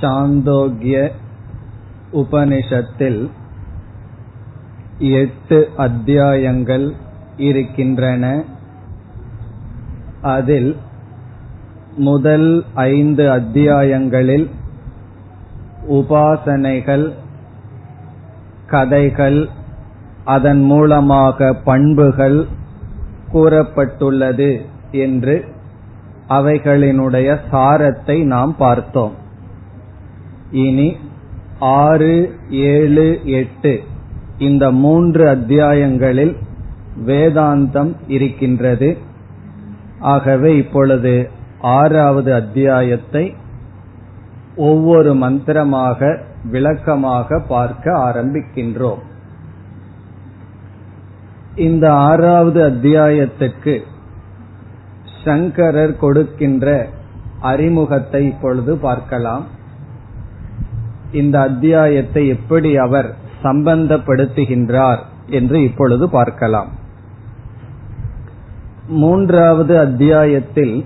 சாந்தோக்கிய உபனிஷத்தில் எட்டு அத்தியாயங்கள் இருக்கின்றன. அதில் முதல் ஐந்து அத்தியாயங்களில் உபாசனைகள் கதைகள் அதன் மூலமாக பண்புகள் கூறப்பட்டுள்ளது என்று அவைகளினுடைய சாரத்தை நாம் பார்த்தோம். இனி ஆறு ஏழு எட்டு இந்த மூன்று அத்தியாயங்களில் வேதாந்தம் இருக்கின்றது. ஆகவே இப்பொழுது ஆறாவது அத்தியாயத்தை ஒவ்வொரு மந்திரமாக விளக்கமாக பார்க்க ஆரம்பிக்கின்றோம். இந்த ஆறாவது அத்தியாயத்துக்கு சங்கரர் கொடுக்கின்ற அறிமுகத்தை இப்பொழுது பார்க்கலாம். இந்த அத்தியாயத்தை எப்படி அவர் சம்பந்தப்படுத்துகின்றார் என்று இப்பொழுது பார்க்கலாம். மூன்றாவது அத்தியாயத்தில்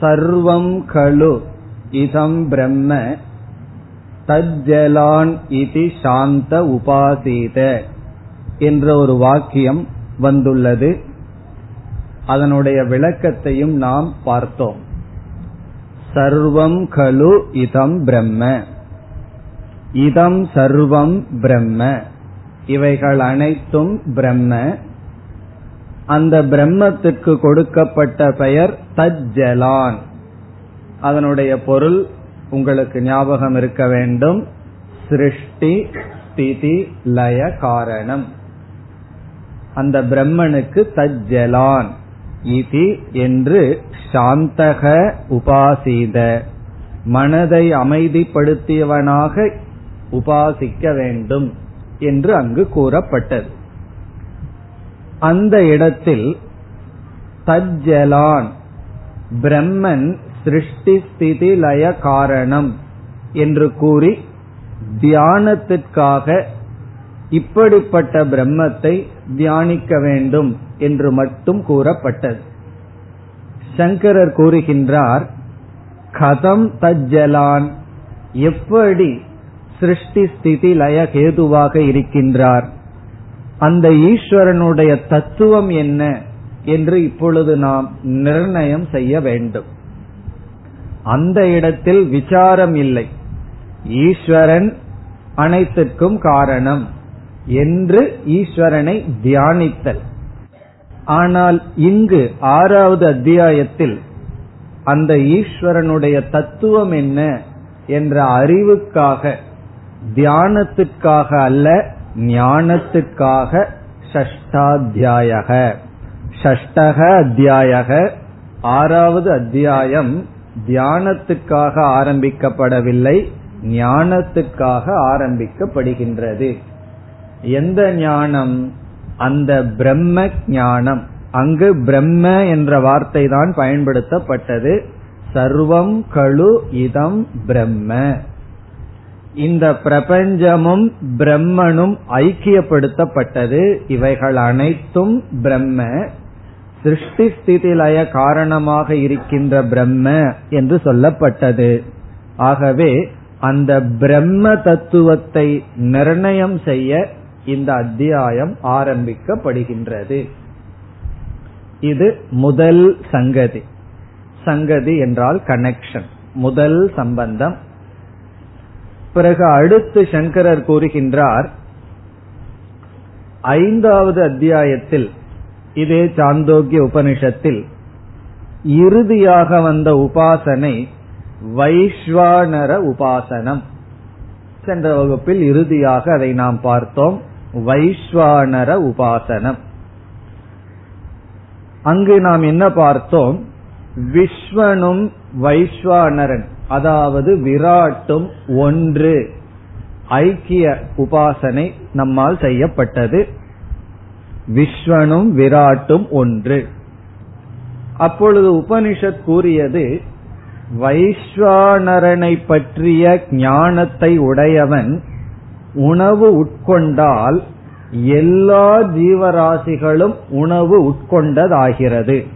சர்வம் கழு இதம் பிரம்ம தஜ்ஜலான் இதி சாந்த உபாசீத என்ற ஒரு வாக்கியம் வந்துள்ளது. அதனுடைய விளக்கத்தையும் நாம் பார்த்தோம். சர்வம் கலு இதம் பிரம்ம. இதம் சர்வம் பிரம்ம. இவைகள் அனைத்தும் பிரம்ம. அந்த பிரம்மத்துக்கு கொடுக்கப்பட்ட பெயர் தஜ்ஜலான். அதனுடைய பொருள் உங்களுக்கு ஞாபகம் இருக்க வேண்டும். சிருஷ்டி ஸ்திதி லய காரணம். அந்த பிரம்மனுக்கு தஜ்ஜலான். இது என்று சாந்தக உபாசீத. மனதை அமைதிப்படுத்தியவனாக உபாசிக்க வேண்டும் என்று அங்கு கூறப்பட்டது. அந்த இடத்தில் தஜ்ஜலான் பிரம்மன் சிருஷ்டி ஸ்திதி லய காரணம் என்று கூறி தியானத்திற்காக இப்படிப்பட்ட பிரம்மத்தை தியானிக்க வேண்டும். என்று மட்டும் கூறப்பட்டது. சங்கரர் கூறுகின்றார் கதம் தஜ்ஜலான் எப்படி சிருஷ்டி ஸ்திதி லய கேதுவாக இருக்கின்றார்? அந்த ஈஸ்வரனுடைய தத்துவம் என்ன என்று இப்பொழுது நாம் நிர்ணயம் செய்ய வேண்டும். அந்த இடத்தில் விசாரம் இல்லை. ஈஸ்வரன் அனைத்துக்கும் காரணம் என்று ஈஸ்வரனை தியானித்தல். ஆனால் இங்கு ஆறாவது அத்தியாயத்தில் அந்த ஈஸ்வரனுடைய தத்துவம் என்ன என்ற அறிவுக்காக தியானத்துக்காக அல்ல ஞானத்துக்காக ஷஷ்டாத்தியாயக. ஷஷ்டக அத்தியாயக ஆறாவது அத்தியாயம் தியானத்துக்காக ஆரம்பிக்கப்படவில்லை ஞானத்துக்காக ஆரம்பிக்கப்படுகின்றது. எந்த ஞானம்? அந்த பிரம்ம ஞானம். அங்கு பிரம்ம என்ற வார்த்தை தான் பயன்படுத்தப்பட்டது. சர்வம் கழு இதம் பிரம்ம. இந்த பிரபஞ்சமும் பிரம்மனும் ஐக்கியப்படுத்தப்பட்டது. இவைகள் அனைத்தும் பிரம்ம. சிருஷ்டி ஸ்திதி லய காரணமாக இருக்கின்ற பிரம்ம என்று சொல்லப்பட்டது. ஆகவே அந்த பிரம்ம தத்துவத்தை நிர்ணயம் செய்ய இந்த அத்தியாயம் ஆரம்பிக்கப்படுகின்றது. இது முதல் சங்கதி. சங்கதி என்றால் கனெக்ஷன் முதல் சம்பந்தம். பிறகு அடுத்து சங்கரர் கூறுகின்றார் ஐந்தாவது அத்தியாயத்தில் இதே சாந்தோக்கிய உபனிஷத்தில் இறுதியாக வந்த உபாசனை வைஸ்வானர உபாசனம். சென்ற வகுப்பில் இறுதியாக அதை நாம் பார்த்தோம். வைஸ்வானர உபாசனம். அங்கு நாம் என்ன பார்த்தோம்? விஸ்வனும் வைஸ்வானரன் அதாவது விராட்டும் ஒன்று ஐக்கிய உபாசனை நம்மால் செய்யப்பட்டது. விஸ்வனும் விராட்டும் ஒன்று. அப்பொழுது உபனிஷத் கூறியது வைஸ்வானரனை பற்றிய ஞானத்தை உடையவன் உணவு உட்கொண்டால் எல்லா ஜீவராசிகளும் உணவு உட்கொண்டதாகிறது.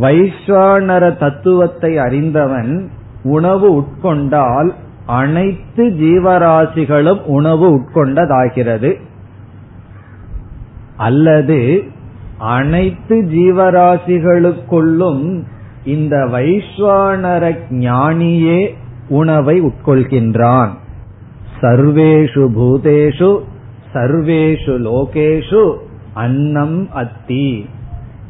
வைஸ்வானர தத்துவத்தை அறிந்தவன் உணவு உட்கொண்டால் அனைத்து ஜீவராசிகளும் உணவு உட்கொண்டதாகிறது. அல்லது அனைத்து ஜீவராசிகளுக்குள்ளும் இந்த வைஸ்வானர ஞானியே உணவை உட்கொள்கின்றான். சர்வேஷு பூதேஷு சர்வேஷு லோகேஷு அன்னம் அத்தி.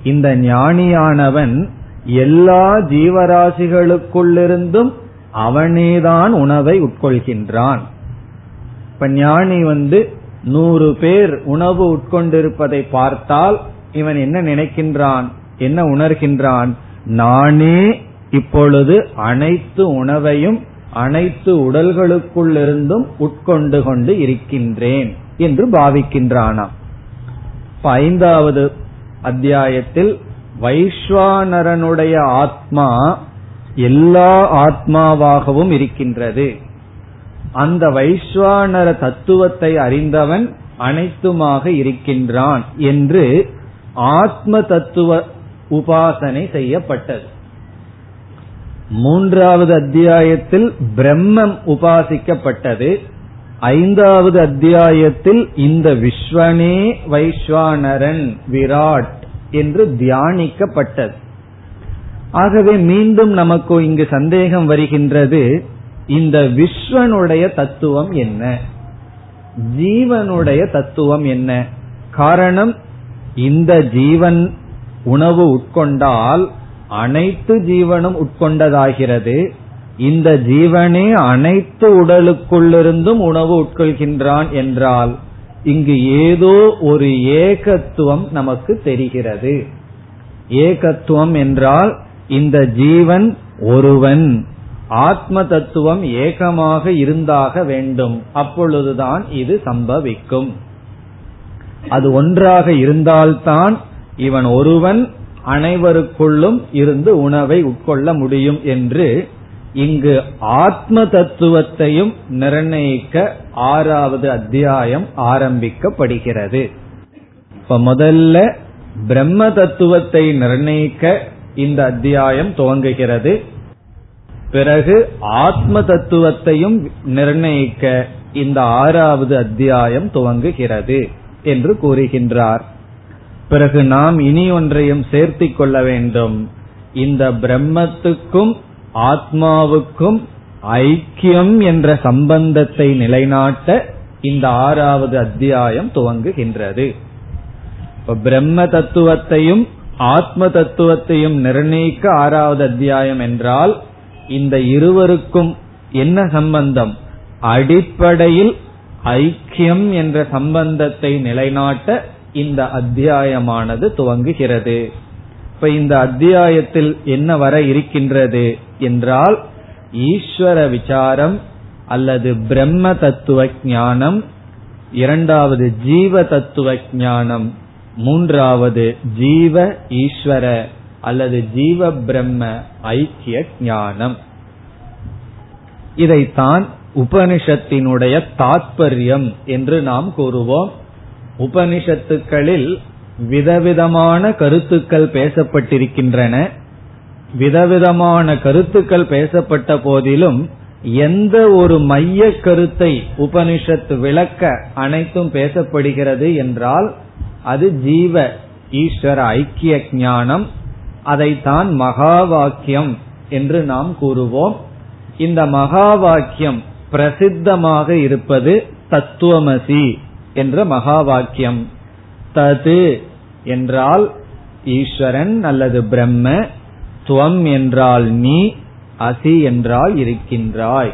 இந்த ஞானியானவன் எல்லா ஜீவராசிகளுக்குள்ளிருந்தும் அவனேதான் உணவை உட்கொள்கின்றான். இப்ப ஞானி வந்து நூறு பேர் உணவு உட்கொண்டிருப்பதை பார்த்தால் இவன் என்ன நினைக்கின்றான் என்ன உணர்கின்றான்? நானே இப்பொழுது அனைத்து உணவையும் அனைத்து உடல்களுக்குள்ளிருந்தும் உட்கொண்டு கொண்டு இருக்கின்றேன் என்று பாவிக்கின்றானாம். ஐந்தாவது அத்தியாயத்தில் வைஸ்வானரனுடைய ஆத்மா எல்லா ஆத்மாவாகவும் இருக்கின்றது. அந்த வைஸ்வானர தத்துவத்தை அறிந்தவன் அனைத்துமாக இருக்கின்றான் என்று ஆத்ம தத்துவ உபாசனை செய்யப்பட்டது. மூன்றாவது அத்தியாயத்தில் பிரம்மம் உபாசிக்கப்பட்டது. ஐந்தாவது அத்தியாயத்தில் இந்த விஸ்வனே வைஸ்வானரன் விராட் என்று தியானிக்கப்பட்டது. ஆகவே மீண்டும் நமக்கு இங்கு சந்தேகம் வருகின்றது இந்த விஸ்வனுடைய தத்துவம் என்ன? ஜீவனுடைய தத்துவம் என்ன? காரணம் இந்த ஜீவன் உணவு உட்கொண்டால் அனைத்து ஜீவனும் உட்கொண்டதாகிறது. இந்த ஜீவனே அனைத்து உடலுக்குள்ளிருந்தும் உணவு உட்கொள்கின்றான் என்றால் இங்கு ஏதோ ஒரு ஏகத்துவம் நமக்கு தெரிகிறது. ஏகத்துவம் என்றால் இந்த ஜீவன் ஒருவன். ஆத்ம தத்துவம் ஏகமாக இருந்தாக வேண்டும். அப்பொழுதுதான் இது சம்பவிக்கும். அது ஒன்றாக இருந்தால்தான் இவன் ஒருவன் அனைவருக்குள்ளும் இருந்து உணவை உட்கொள்ள முடியும் என்று இங்கு ஆத்ம தத்துவத்தையும் நிர்ணயிக்க ஆறாவது அத்தியாயம் ஆரம்பிக்கப்படுகிறது. இப்ப முதல்ல பிரம்ம தத்துவத்தை நிர்ணயிக்க இந்த அத்தியாயம் துவங்குகிறது. பிறகு ஆத்ம தத்துவத்தையும் நிர்ணயிக்க இந்த ஆறாவது அத்தியாயம் துவங்குகிறது என்று கூறுகின்றார். பிறகு நாம் இனி ஒன்றையும் சேர்த்து கொள்ள வேண்டும். இந்த பிரம்மத்துக்கும் ஆத்மாவுக்கும் ஐக்கியம் என்ற சம்பந்தத்தை நிலைநாட்ட இந்த ஆறாவது அத்தியாயம் துவங்குகின்றது. பிரம்ம தத்துவத்தையும் ஆத்ம தத்துவத்தையும் நிர்ணயிக்க ஆறாவது அத்தியாயம் என்றால் இந்த இருவருக்கும் என்ன சம்பந்தம்? அடிப்படையில் ஐக்கியம் என்ற சம்பந்தத்தை நிலைநாட்ட இந்த அத்தியாயமானது துவங்குகிறது. இப்ப இந்த அத்தியாயத்தில் என்ன வர இருக்கின்றது என்றால் ஈஸ்வர விசாரம் அல்லது பிரம்ம தத்துவ ஞானம் இரண்டாவது ஜீவ தத்துவ ஞானம் மூன்றாவது ஜீவ ஈஸ்வர அல்லது ஜீவ பிரம்ம ஐக்கிய ஞானம். இதைத்தான் உபனிஷத்தினுடைய தாத்பரியம் என்று நாம் கூறுவோம். உபனிஷத்துக்களில் விதவிதமான கருத்துக்கள் பேசப்பட்டிருக்கின்றன. விதவிதமான கருத்துக்கள் பேசப்பட்ட போதிலும் எந்த ஒரு மைய கருத்தை உபனிஷத்து விளக்க அனைத்தும் பேசப்படுகிறது என்றால் அது ஜீவ ஈஸ்வர ஐக்கிய ஞானம். அதைத்தான் மகா வாக்கியம் என்று நாம் கூறுவோம். இந்த மகா வாக்கியம் பிரசித்தமாக இருப்பது தத்துவமசி. என்ற மகா வாக்கியம் தது என்றால் ஈஸ்வரன் அல்லது பிரம்ம துவம் என்றால் நீ அசி என்றால் இருக்கின்றாய்.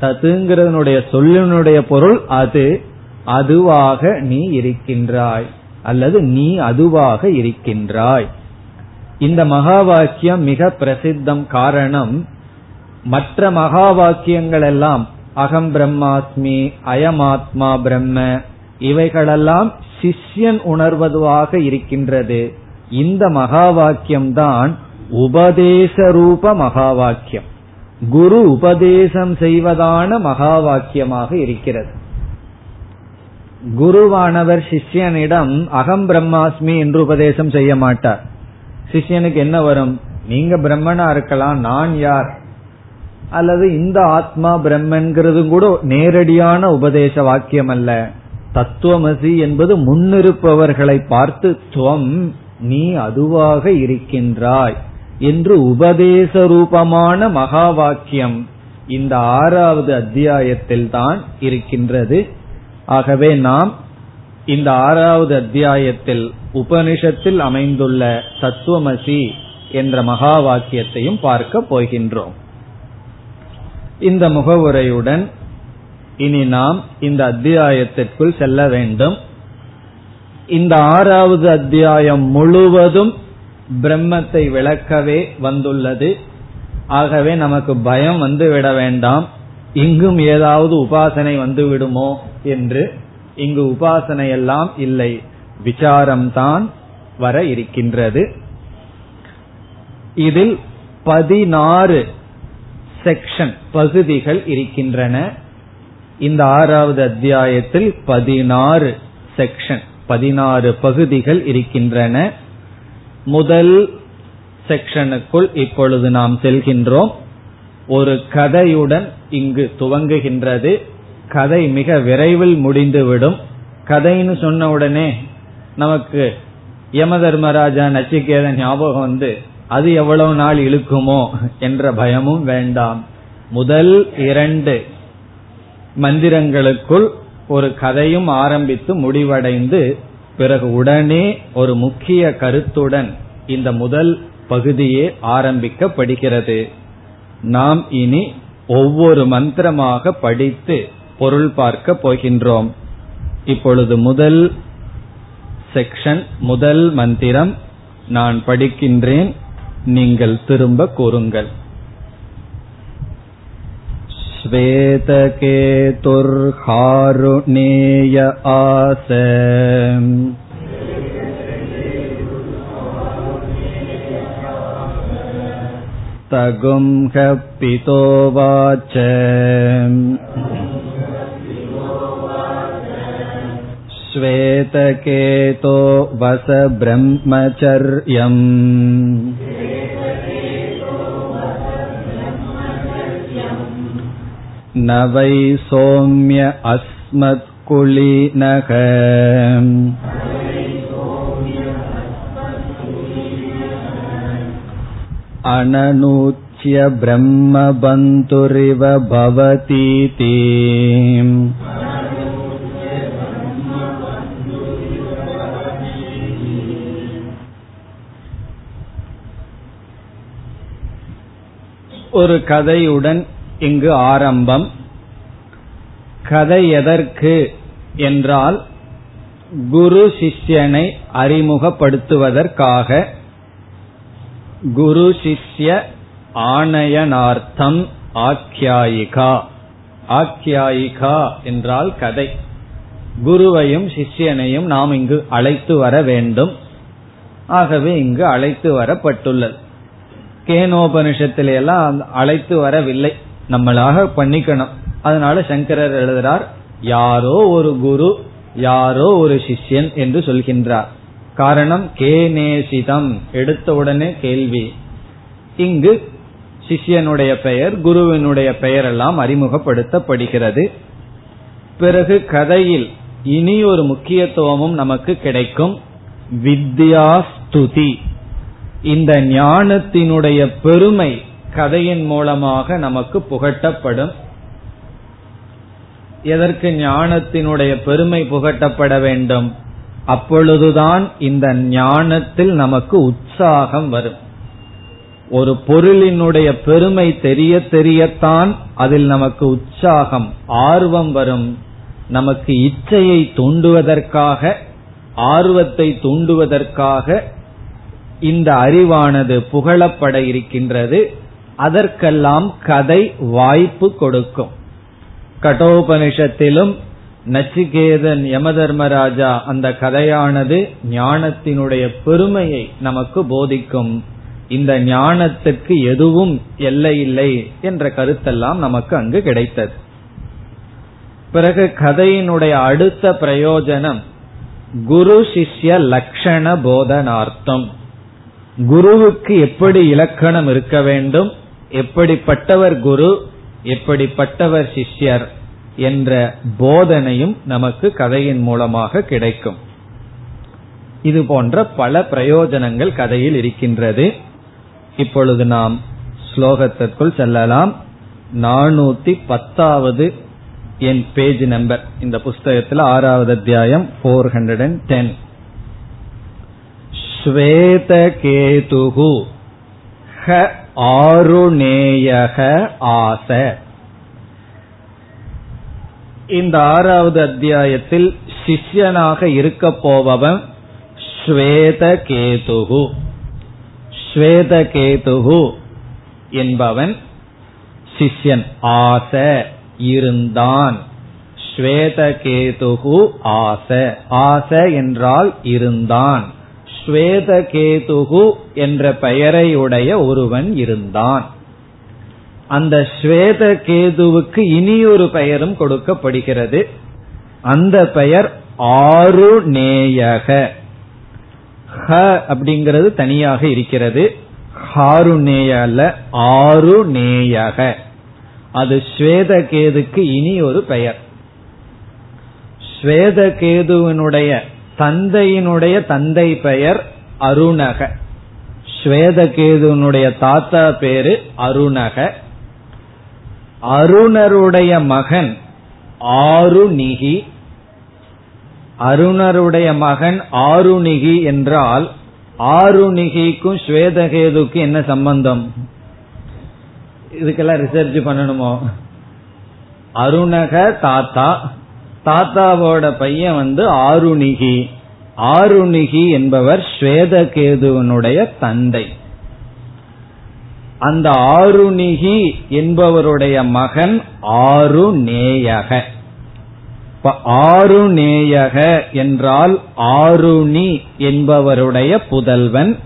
தத்துங்கிறதனுடைய சொல்லினுடைய பொருள் அது அதுவாக நீ இருக்கின்றாய் அல்லது நீ அதுவாக இருக்கின்றாய். இந்த மகா வாக்கியம் மிக பிரசித்தம் காரணம் மற்ற மகா வாக்கியங்கள் எல்லாம் அகம் பிரம்மாஸ்மி அயமாத்மா பிரம்ம இவைகளெல்லாம் சிஷ்யன் உணர்வதுவாக இருக்கின்றது. இந்த மகா வாக்கியம் தான் உபதேச ரூப மகா வாக்கியம் குரு உபதேசம் செய்வதான மகா வாக்கியமாக இருக்கிறது. குருவானவர் சிஷ்யனிடம் அகம் பிரம்மாஸ்மி என்று உபதேசம் செய்ய மாட்டார். சிஷ்யனுக்கு என்ன வரும்? நீங்க பிரம்மனா இருக்கலாம் நான் யார்? அல்லது இந்த ஆத்மா பிரம்மன்கிறது கூட நேரடியான உபதேச வாக்கியம் அல்ல. தத்துவமசி என்பது முன்னிருப்பவர்களை பார்த்து துவம் நீ அதுவாக இருக்கின்றாய் என்று உபதேச ரூபமான மகா வாக்கியம் இந்த ஆறாவது அத்தியாயத்தில் தான் இருக்கின்றது. ஆகவே நாம் இந்த ஆறாவது அத்தியாயத்தில் உபனிஷத்தில் அமைந்துள்ள தத்துவமசி என்ற மகா வாக்கியத்தையும் பார்க்க போகின்றோம். இந்த முகவுரையுடன் இனி நாம் இந்த அத்தியாயத்திற்குள் செல்ல வேண்டும். இந்த ஆறாவது அத்தியாயம் முழுவதும் பிரம்மத்தை விளக்கவே வந்துள்ளது. ஆகவே நமக்கு பயம் வந்து விட வேண்டாம். இங்கும் ஏதாவது உபாசனை வந்து விடுமோ என்று இங்கு உபாசனை எல்லாம் இல்லை விசாரம்தான் வர இருக்கின்றது. இதில் பதினாறு செக்ஷன் பகுதிகள் இருக்கின்றன. இந்த ஆறாவது அத்தியாயத்தில் பதினாறு செக்ஷன் பதினாறு பகுதிகள் இருக்கின்றன. முதல் செக்ஷனுக்குள் இப்பொழுது நாம் செல்கின்றோம். ஒரு கதையுடன் இங்கு துவங்குகின்றது. கதை மிக விரைவில் முடிந்துவிடும். கதைன்னு சொன்ன உடனே நமக்கு யம தர்மராஜா நச்சிகேத ஞாபகம் வந்து அது எவ்வளவு நாள் இழுக்குமோ? என்ற பயமும் வேண்டாம். முதல் இரண்டு மந்திரங்களுக்குள் ஒரு கதையும் ஆரம்பித்து முடிவடைந்து பிறகு உடனே ஒரு முக்கிய கருத்துடன் இந்த முதல் பகுதியே ஆரம்பிக்கப்படுகிறது. நாம் இனி ஒவ்வொரு மந்திரமாக படித்து பொருள் பார்க்க போகின்றோம். இப்பொழுது முதல் செக்ஷன் முதல் மந்திரம் நான் படிக்கின்றேன். நீங்கள் திரும்ப கூறுங்கள். श्वेतकेतुर्हारुणेय आस तगुंह पितोवाच श्वेतकेतो वस ब्रह्मचर्यम् न वै सोम्य अस्मत्कुलीनः अननूच्य ब्रह्मबन्धुरिव भवतीति ஒரு கதையுடன் இங்கு ஆரம்பம். கதை எதற்கு என்றால் குரு சிஷ்யனை அறிமுகப்படுத்துவதற்காக குரு சிஷ்ய ஆணையனார்த்தம் ஆக்கியாயிகா. ஆக்கியாயிகா என்றால் கதை. குருவையும் சிஷ்யனையும் நாம் இங்கு அழைத்து வர வேண்டும். ஆகவே இங்கு அழைத்து வரப்பட்டுள்ளது. கேனோபனிஷத்திலெல்லாம் அழைத்து வரவில்லை. நம்மளாக பண்ணிக்கணும். அதனால சங்கரர் எழுதுறார் யாரோ ஒரு குரு யாரோ ஒரு சிஷ்யன் என்று சொல்கின்றார். காரணம் கேனேசிதம். எடுத்த உடனே கேள்வி. இங்கு சிஷ்யனுடைய பெயர் குருவினுடைய பெயர் எல்லாம் அறிமுகப்படுத்தப்படுகிறது. பிறகு கதையில் இனி ஒரு முக்கியத்துவமும் நமக்கு கிடைக்கும். வித்யாஸ்துதி. இந்த ஞானத்தினுடைய பெருமை கதையின் மூலமாக நமக்கு புகட்டப்படும். எதற்கு ஞானத்தினுடைய பெருமை புகட்டப்பட வேண்டும்? அப்பொழுதுதான் இந்த ஞானத்தில் நமக்கு உற்சாகம் வரும். ஒரு பொருளினுடைய பெருமை தெரிய தெரியத்தான் அதில் நமக்கு உற்சாகம் ஆர்வம் வரும். நமக்கு இச்சையை தூண்டுவதற்காக ஆர்வத்தை தூண்டுவதற்காக இந்த அறிவானது புகழப்பட இருக்கின்றது. அதற்கெல்லாம் கதை வாய்ப்பு கொடுக்கும். கடோபனிஷத்திலும் நச்சிகேதன் யமதர்மராஜா அந்த கதையானது ஞானத்தினுடைய பெருமையை நமக்கு போதிக்கும். இந்த ஞானத்துக்கு எதுவும் எல்லை இல்லை என்ற கருத்தெல்லாம் நமக்கு அங்கு கிடைத்தது. பிறகு கதையினுடைய அடுத்த பிரயோஜனம் குரு சிஷ்ய லட்சண போதனார்த்தம். குருவுக்கு எப்படி இலக்கணம் இருக்க வேண்டும்? எப்படிப்பட்டவர் குரு எப்படிப்பட்டவர் சிஷ்யர் என்ற போதனையும் நமக்கு கதையின் மூலமாக கிடைக்கும். இது போன்ற பல பிரயோஜனங்கள் கதையில் இருக்கின்றது. இப்பொழுது நாம் ஸ்லோகத்திற்குள் செல்லலாம். நானூத்தி பத்தாவது என் பேஜ் நம்பர். இந்த புஸ்தகத்தில் ஆறாவது அத்தியாயம் போர் ஹண்ட்ரட் அண்ட் டென் ஸ்வேதகேதுகு ஹ ஆருணேயக ஆச. இந்த ஆறாவது அத்தியாயத்தில் சிஷ்யனாக இருக்க போபவன் ஸ்வேதகேதுகு ஸ்வேதகேதுகு என்பவன் சிஷ்யன் ஆச இருந்தான். ஸ்வேதகேதுகு ஆச. ஆச என்றால் இருந்தான். ஸ்வேதகேதுகு என்ற பெயரையுடைய ஒருவன் இருந்தான். அந்த ஸ்வேதகேதுவுக்கு இனியொரு பெயரும் கொடுக்கப்படுகிறது. அந்த பெயர் ஆருணேயக. ஹ அப்படிங்கிறது தனியாக இருக்கிறது. ஹாருநேய அல்ல ஆருணேயக. அது ஸ்வேதகேதுக்கு இனி ஒரு பெயர். ஸ்வேதகேதுவனுடைய தந்தையினுடைய தந்தை பெயர் அருணக. ஸ்வேதகேதுனுடைய தாத்தா பேரு அருணக. அருணருடைய மகன் ஆருணிகி. அருணருடைய மகன் ஆருணிகி என்றால் ஆருணிகிக்கும் ஸ்வேதகேதுக்கும் என்ன சம்பந்தம்? இதுக்கெல்லாம் ரிசர்ச் பண்ணணுமோ? அருணக தாத்தா தாத்தாவோட பையன் வந்து ஆருணிகி. ஆருணிகி என்பவர் ஸ்வேதகேதுவனுடைய தந்தை. அந்த ஆருணிகி என்பவருடைய மகன் ஆருநேயக. ஆருநேயக என்றால் ஆருணி என்பவருடைய புதல்வன்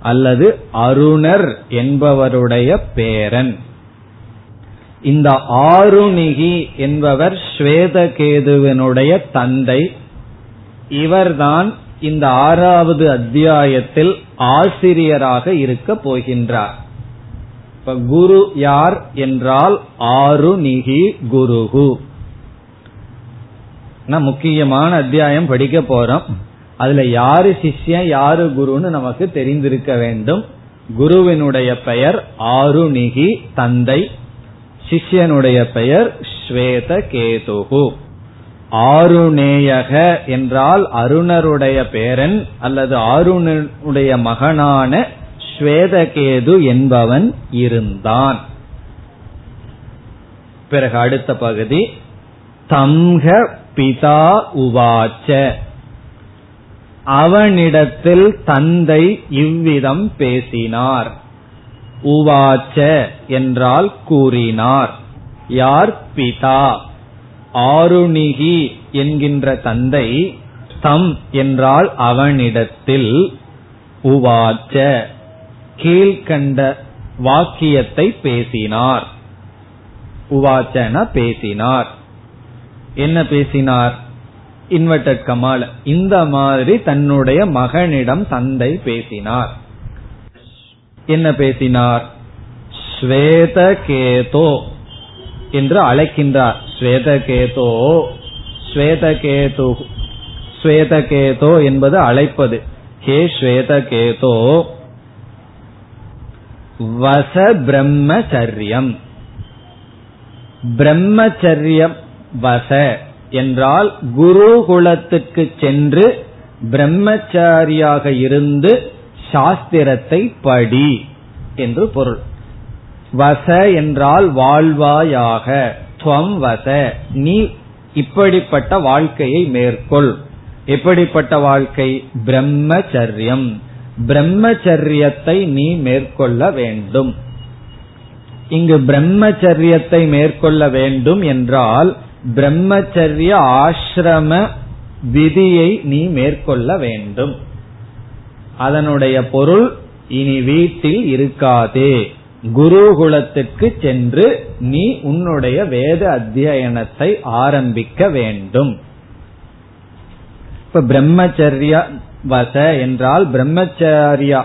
அல்லது அருணர் என்பவருடைய பேரன். இந்த ஆருணிகி என்பவர் ஸ்வேதகேதுவனுடைய தந்தை. இவர்தான் இந்த ஆறாவது அத்தியாயத்தில் ஆசிரியராக இருக்க போகின்றார். இப்ப குரு யார் என்றால் ஆருணிகி குருகு. முக்கியமான அத்தியாயம் படிக்க போறோம். அதுல யாரு சிஷ்யன் யாரு குருன்னு நமக்கு தெரிந்திருக்க வேண்டும். குருவினுடைய பெயர் ஆருணிகி தந்தை. சிஷ்யனுடைய பெயர் ஸ்வேத கேதுகு. ஆருணேயக என்றால் அருணருடைய பேரன் அல்லது ஆருணனுடைய மகனான ஸ்வேதகேது என்பவன் இருந்தான். பிறகு அடுத்த பகுதி தம்ஹ பிதா உவாச்ச. அவனிடத்தில் தந்தை இவ்விதம் பேசினார். உவாச்ச என்றால் கூறினார். யார்? பிதா. ஆருணிகி என்கின்ற தந்தை தம் என்றால் அவனிடத்தில் உவாச்ச. கீழ்கண்ட வாக்கியத்தை பேசினார். உவாச்சன பேசினார். என்ன பேசினார்? Inverted comma. இந்த மாதிரி தன்னுடைய மகனிடம் தந்தை பேசினார். என்ன பேசினார்? ஸ்வேதகேதோ என்று அழைக்கின்றார். ஸ்வேதகேதோ ஸ்வேதகேது ஸ்வேதகேதோ என்பது அழைப்பது. ஹே ஸ்வேதகேதோ வச பிரம்மச்சரியம் பிரம்மச்சரியம் வச என்றால் குருகுலத்துக்கு சென்று பிரம்மச்சாரியாக இருந்து சாஸ்திரத்தை படி என்று பொருள். வச என்றால் வாழ்வாயாக துவம் வச. நீ இப்படிப்பட்ட வாழ்க்கையை மேற்கொள். எப்படிப்பட்ட வாழ்க்கை? பிரம்மச்சரியம். பிரம்மச்சரியத்தை நீ மேற்கொள்ள வேண்டும். இங்கு பிரம்மச்சரியத்தை மேற்கொள்ள வேண்டும் என்றால் பிரம்மச்சரிய ஆசிரம விதியை நீ மேற்கொள்ள வேண்டும். அதனுடைய பொருள் இனி வீட்டில் இருக்காதே. குருகுலத்துக்கு சென்று நீ உன்னுடைய வேத அத்தியனத்தை ஆரம்பிக்க வேண்டும். இப்ப பிரம்மச்சரிய வச என்றால் பிரம்மச்சாரியா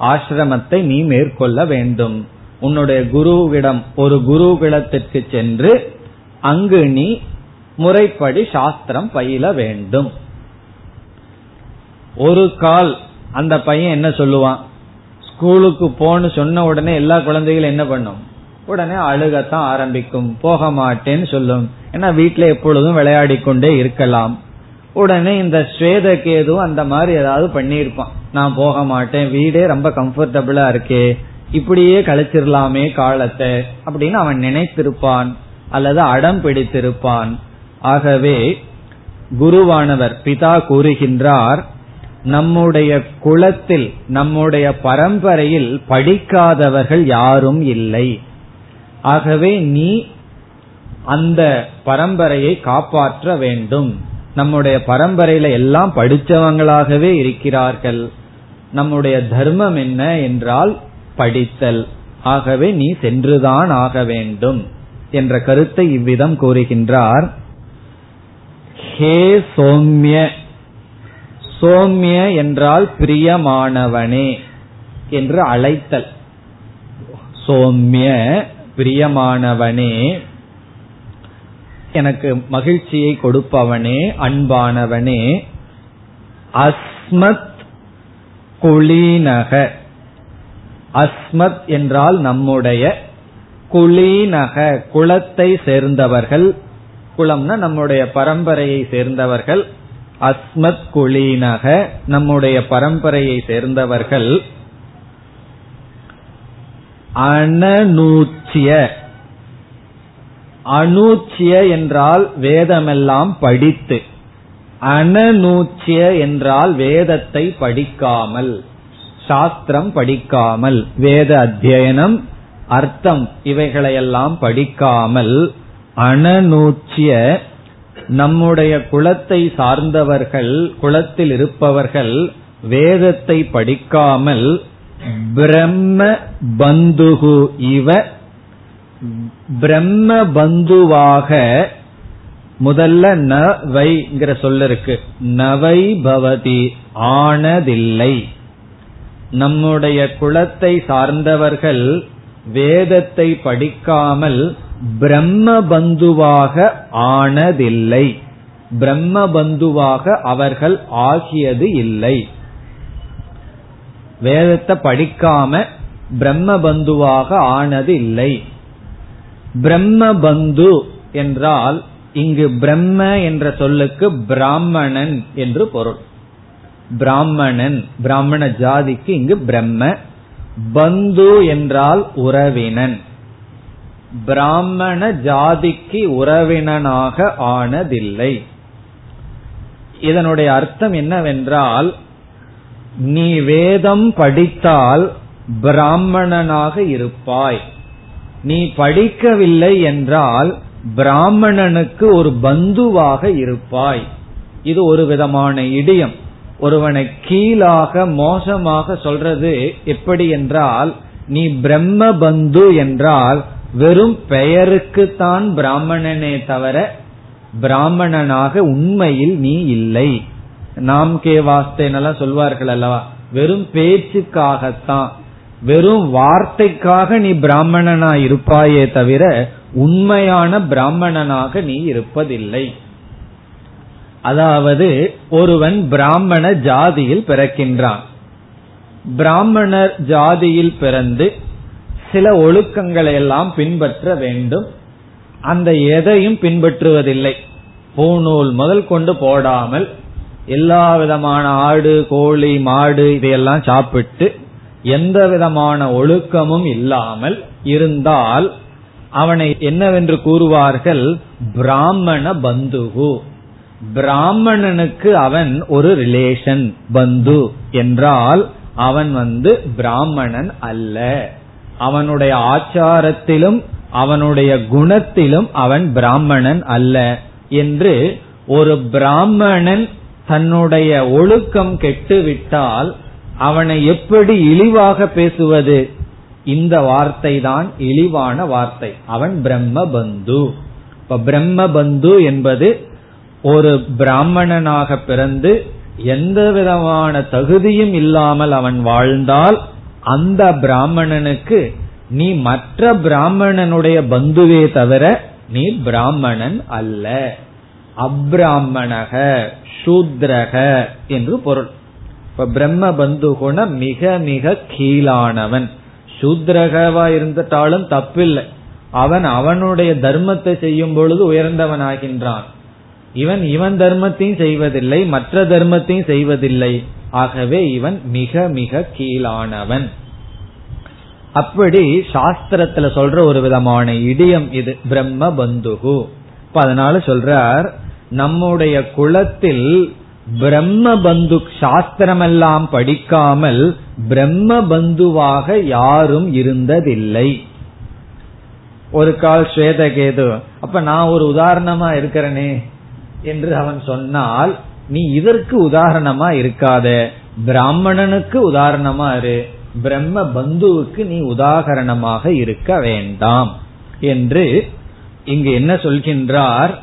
ஆசிரமத்தை நீ மேற்கொள்ள வேண்டும். உன்னுடைய குருவிடம் ஒரு குருகுலத்திற்கு சென்று அங்கு நீ முறைப்படி சாஸ்திரம் பயில வேண்டும். ஒரு கால் அந்த பையன் என்ன சொல்லுவான்? ஸ்கூலுக்கு போன்னு சொன்ன உடனே எல்லா குழந்தைகளும் என்ன பண்ணும்? உடனே அழுகத்தான் ஆரம்பிக்கும். போக மாட்டேன்னு சொல்லும். ஏன்னா வீட்டுல எப்பொழுதும் விளையாடி கொண்டே இருக்கலாம். உடனே இந்த ஸ்வேத கேதுவும் அந்த மாதிரி ஏதாவது பண்ணியிருப்பான். நான் போக மாட்டேன் வீடே ரொம்ப கம்ஃபர்டபுளா இருக்கே இப்படியே கழிச்சிடலாமே காலத்தை அப்படின்னு அவன் நினைத்திருப்பான். அல்லது அடம் பிடித்திருப்பான். ஆகவே குருவானவர் பிதா கூறுகின்றார் நம்முடைய குலத்தில் நம்முடைய பரம்பரையில் படிக்காதவர்கள் யாரும் இல்லை. ஆகவே நீ அந்த பரம்பரையை காப்பாற்ற வேண்டும். நம்முடைய பரம்பரையில எல்லாம் படித்தவங்களாகவே இருக்கிறார்கள். நம்முடைய தர்மம் என்ன என்றால் படித்தல். ஆகவே நீ சென்றுதான் ஆக வேண்டும் என்ற கருத்தை இவ்விதம் கூறுகின்றார். ஹே சோம்ய சோம்ய என்றால் பிரியமானவனே என்று அழைத்தல். சோம்ய பிரியமானவனே எனக்கு மகிழ்ச்சியை கொடுப்பவனே அன்பானவனே அஸ்மத் குளீனக அஸ்மத் என்றால் நம்முடைய குளீனக குலத்தை சேர்ந்தவர்கள். குலம்னா நம்முடைய பரம்பரையை சேர்ந்தவர்கள். அஸ்மத் குலீனக நம்முடைய பரம்பரையை சேர்ந்தவர்கள். அனநூச்சிய. அனூச்சிய என்றால் வேதமெல்லாம் படித்து. அனநூச்சிய என்றால் வேதத்தை படிக்காமல். சாஸ்திரம் படிக்காமல். வேத அத்தியனம் அர்த்தம் இவைகளையெல்லாம் படிக்காமல். அனநூச்சிய நம்முடைய குலத்தை சார்ந்தவர்கள் குலத்தில் இருப்பவர்கள் வேதத்தை படிக்காமல் பிரம்ம பந்துகு இவ பிரம்ம பந்துவாக முதல்ல ந வைங்கிற சொல்ல இருக்கு. நவை பவதி ஆனதில்லை. நம்முடைய குலத்தை சார்ந்தவர்கள் வேதத்தை படிக்காமல் பிரம்ம பந்துவாக ஆனதில்லை. பிரம்ம பந்துவாக அவர்கள் ஆகியது இல்லை. வேதத்தை படிக்காம பிரம்ம பந்துவாக ஆனது இல்லை. பிரம்ம பந்து என்றால் இங்கு பிரம்ம என்ற சொல்லுக்கு பிராமணன் என்று பொருள். பிராமணன் பிராமண ஜாதிக்கு இங்கு பிரம்ம. பந்து என்றால் உறவினன். பிராமண ஜாதிக்கு உறவினனாக ஆனதில்லை. இதனுடைய அர்த்தம் என்னவென்றால் நீ வேதம் படித்தால் பிராமணனாக இருப்பாய். நீ படிக்கவில்லை என்றால் பிராமணனுக்கு ஒரு பந்துவாக இருப்பாய். இது ஒரு விதமான இடியம். ஒருவனை கீழாக மோசமாக சொல்றது எப்படி என்றால் நீ பிரம்ம பந்து என்றால் வெறும் பெயருக்குத்தான் பிராமணனே தவிர பிராமணனாக உண்மையில் நீ இல்லை. நாம் கே வாஸ்தேனெல்லாம் சொல்வார்கள் அல்லவா? வெறும் பேச்சுக்காகத்தான். வெறும் வார்த்தைக்காக நீ பிராமணனா இருப்பாயே தவிர உண்மையான பிராமணனாக நீ இருப்பதில்லை. அதாவது ஒருவன் பிராமண ஜாதியில் பிறக்கின்றான். பிராமணர் ஜாதியில் பிறந்து சில ஒழுக்கங்களை எல்லாம் பின்பற்ற வேண்டும். அந்த எதையும் பின்பற்றுவதில்லை. பூநூல் முதல் கொண்டு போடாமல் எல்லா விதமான ஆடு கோழி மாடு இதையெல்லாம் சாப்பிட்டு எந்த விதமான ஒழுக்கமும் இல்லாமல் இருந்தால் அவனை என்னவென்று கூறுவார்கள்? பிராமண பந்துகு. பிராமணனுக்கு அவன் ஒரு ரிலேஷன் பந்து என்றால் அவன் வந்து பிராமணன் அல்ல. அவனுடைய ஆச்சாரத்திலும் அவனுடைய குணத்திலும் அவன் பிராமணன் அல்ல என்று ஒரு பிராமணன் தன்னுடைய ஒழுக்கம் கெட்டுவிட்டால் அவனை எப்படி இழிவாக பேசுவது? இந்த வார்த்தை தான் இழிவான வார்த்தை. அவன் பிரம்ம பந்து இப்ப பிரம்ம பந்து என்பது ஒரு பிராமணனாக பிறந்து எந்த விதமான தகுதியும் இல்லாமல் அவன் வாழ்ந்தால் அந்த பிராமணனுக்கு நீ மற்ற பிராமணனுடைய பந்துவே தவிர நீ பிராமணன் அல்ல. அப்ராமணக சூத்ரக என்று பொருள். இப்ப பிரம்ம பந்து குண மிக மிக கீழானவன். சூத்ரகவா இருந்துட்டாலும் தப்பில்லை. அவன் அவனுடைய தர்மத்தை செய்யும் பொழுது உயர்ந்தவன் ஆகின்றான் இவன் இவன் தர்மத்தையும் செய்வதில்லை மற்ற தர்மத்தையும் செய்வதில்லை. ஆகவே இவன் மிக மிக கீழானவன். அப்படி சாஸ்திரத்துல சொல்ற ஒரு விதமான இடியம் இது பிரம்ம பந்துகு. இப்ப அதனால சொல்றார் நம்முடைய குலத்தில் பிரம்ம பந்து சாஸ்திரமெல்லாம் படிக்காமல் பிரம்ம பந்துவாக யாரும் இருந்ததில்லை. ஒரு கால் ஸ்வேதகேது அப்ப நான் ஒரு உதாரணமா இருக்கிறனே என்று அவன் சொன்னால் நீ இதற்கு உதாரணமா இருக்காத. பிராமணனுக்கு உதாரணமா இரு. பிரம்ம பந்துவுக்கு நீ உதாகரணமாக இருக்க வேண்டாம். என்று இங்கு என்ன சொல்கின்றார்?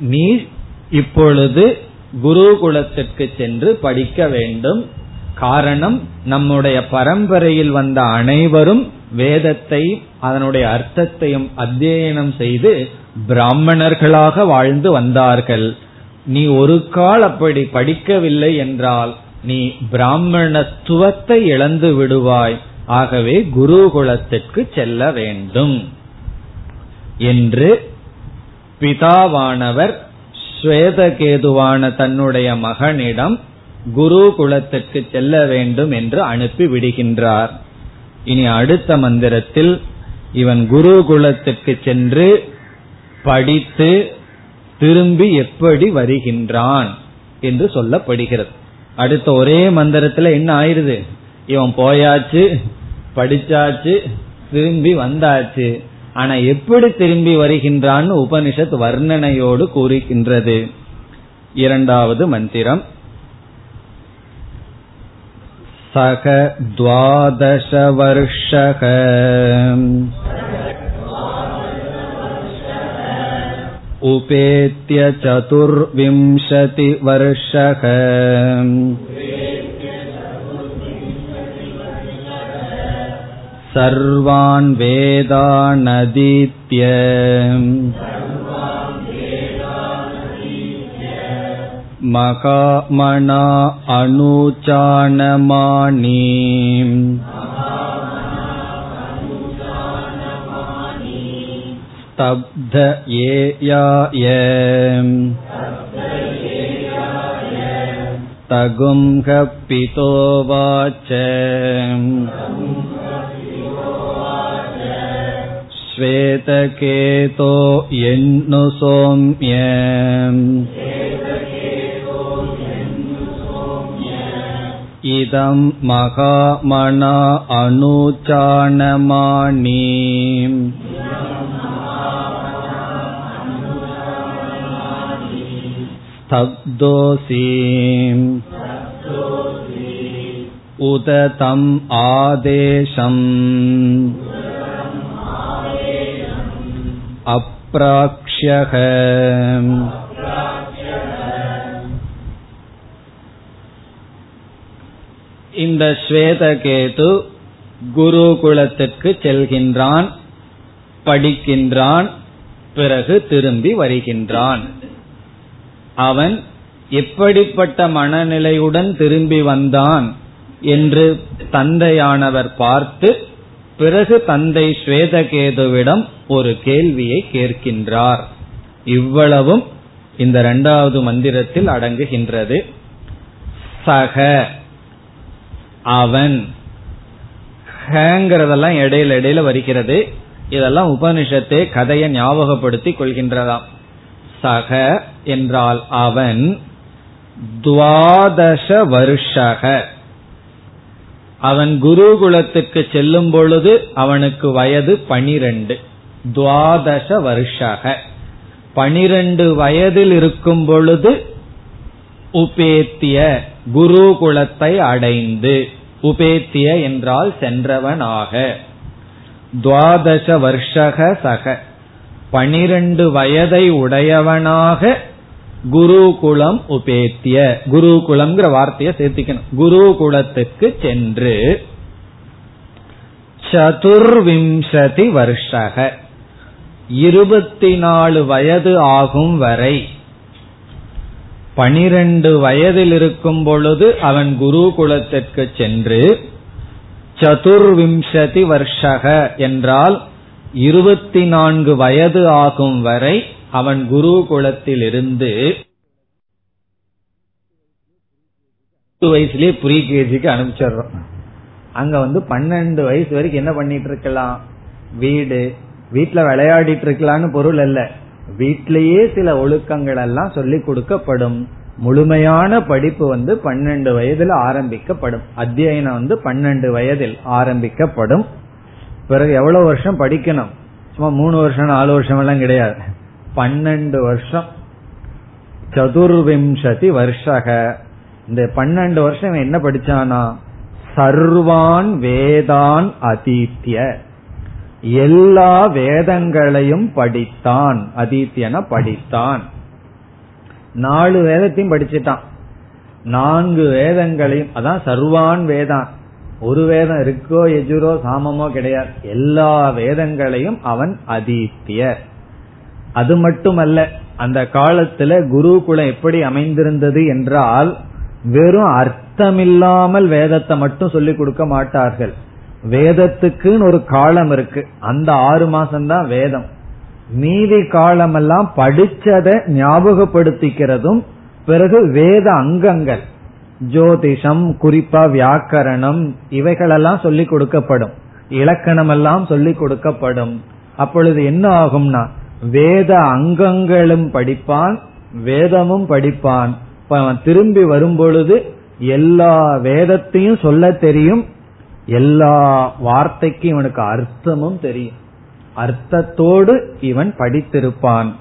நீ இப்பொழுது குருகுலத்திற்கு சென்று படிக்க வேண்டும். காரணம் நம்முடைய பரம்பரையில் வந்த அனைவரும் வேதத்தை அதனுடைய அர்த்தத்தையும் அத்தியனம் செய்து பிராமணர்களாக வாழ்ந்து வந்தார்கள். நீ ஒரு கால் அப்படி படிக்கவில்லை என்றால் நீ பிராமணத்துவத்தை இழந்து விடுவாய். ஆகவே குருகுலத்திற்கு செல்ல வேண்டும். என்று பிதாவானவர் ஸ்வேதகேதுவான தன்னுடைய மகனிடம் குருகுலத்திற்கு செல்ல வேண்டும் என்று அனுப்பி விடுகின்றார். இனி அடுத்த மந்திரத்தில் இவன் குருகுலத்திற்கு சென்று படித்து திரும்பி எப்படி வருகின்றான் என்று சொல்லப்படுகிறது அடுத்த ஒரே மந்திரத்துல என்ன ஆயிருது இவன் போயாச்சு படிச்சாச்சு திரும்பி வந்தாச்சு ஆனா எப்படி திரும்பி வருகின்றான்னு உபனிஷத் வர்ணனையோடு கூறுகின்றது இரண்டாவது மந்திரம் सः द्वादशवर्षः उपेत्य चतुर्विंशतिवर्षः सर्वान् वेदानदीत्य मकामना अनुचानमानी स्तब्ध येयाय तगुं कपितो वाच श्वेतकेतो यन्नु सोम्य इदं महामना अनुचानमाणि स्तब्धोऽसि उत तम् आदेशम् अप्राक्ष्यः இந்த ஸ்வேதகேது குருகுலத்திற்கு செல்கின்றான் படிக்கின்றான் பிறகு திரும்பி வருகின்றான் அவன் எப்படிப்பட்ட மனநிலையுடன் திரும்பி வந்தான் என்று தந்தையானவர் பார்த்து பிறகு தந்தை ஸ்வேதகேதுவிடம் ஒரு கேள்வியை கேட்கின்றார். இவ்வளவும் இந்த இரண்டாவது மந்திரத்தில் அடங்குகின்றது. சக அவன் ஹேங்கிறதெல்லாம் இடையில இடையில வருகிறது. இதெல்லாம் உபனிஷத்தே கதையை ஞாபகப்படுத்தி கொள்கின்றதாம். சக என்றால் அவன் துவாதச வருஷக. அவன் குருகுலத்துக்கு செல்லும் பொழுது அவனுக்கு வயது பனிரெண்டு. துவாதச வருஷக. பனிரெண்டு வயதில் இருக்கும் பொழுது உபேத்திய குருகுலத்தை அடைந்து உபேத்திய என்றால் சென்றவனாக. துவாதச வருஷக சக. பனிரெண்டு வயதை உடையவனாக குருகுலம் உபேத்திய. குருகுலம்ங்கிற வார்த்தையை சேர்த்திக்கணும். குருகுலத்துக்கு சென்று சதுர்விம்சதி வருஷக. இருபத்தி நாலு வயது ஆகும் வரை பனிரெண்டு வயதில் இருக்கும் பொழுது அவன் குருகுலத்திற்கு சென்று சதுர்விம்சதி வருஷக என்றால் இருபத்தி நான்கு வயது ஆகும் வரை அவன் குருகுலத்தில் இருந்து வயசுலயே ப்ரீ கேஜிக்கு அனுப்பிச்சிடுறோம் அங்க வந்து பன்னெண்டு வயசு வரைக்கும் என்ன பண்ணிட்டு இருக்கலாம் வீடு. வீட்டுல விளையாடிட்டு இருக்கலாம்னு பொருள் அல்ல. வீட்டிலேயே சில ஒழுக்கங்கள் எல்லாம் சொல்லி கொடுக்கப்படும். முழுமையான படிப்பு வந்து பன்னெண்டு வயதில் ஆரம்பிக்கப்படும். அத்தியனம் வந்து பன்னெண்டு வயதில் ஆரம்பிக்கப்படும். பிறகு எவ்வளவு வருஷம் படிக்கணும்? சும்மா மூணு வருஷம் நாலு வருஷம் எல்லாம் கிடையாது. பன்னெண்டு வருஷம். சதுர்விம்சதி வருஷக. இந்த பன்னெண்டு வருஷம் என்ன படிச்சானா? சர்வான் வேதான் அதீத்திய. எல்லா வேதங்களையும் படித்தான். அதீத்தியன படித்தான். நாலு வேதத்தையும் படிச்சுட்டான். நான்கு வேதங்களையும் அதான் சர்வான் வேதான் ஒரு வேதம் இருக்கோ எஜுரோ சாமமோ கிடையாது. எல்லா வேதங்களையும் அவன் அதீத்திய. அது மட்டுமல்ல அந்த காலத்துல குருகுலம் எப்படி அமைந்திருந்தது என்றால் வெறும் அர்த்தமில்லாமல் வேதத்தை மட்டும் சொல்லிக் கொடுக்க மாட்டார்கள். வேதத்துக்குன்னு ஒரு காலம் இருக்கு. அந்த ஆறு மாசம் தான் வேதம். மீதி காலமெல்லாம் படிச்சதை ஞாபகப்படுத்திக்கிறதும் பிறகு வேத அங்கங்கள். ஜோதிஷம் குறிப்பா வியாக்கரணம் இவைகளெல்லாம் சொல்லிக் கொடுக்கப்படும். இலக்கணம் எல்லாம் சொல்லிக் கொடுக்கப்படும். அப்பொழுது என்ன ஆகும்னா வேத அங்கங்களும் படிப்பான் வேதமும் படிப்பான். திரும்பி வரும்பொழுது எல்லா வேதத்தையும் சொல்ல தெரியும் எல்லா வார்த்தைக்கும் இவனுக்கு அர்த்தமும் தெரியும். அர்த்தத்தோடு இவன் படித்திருப்பான்.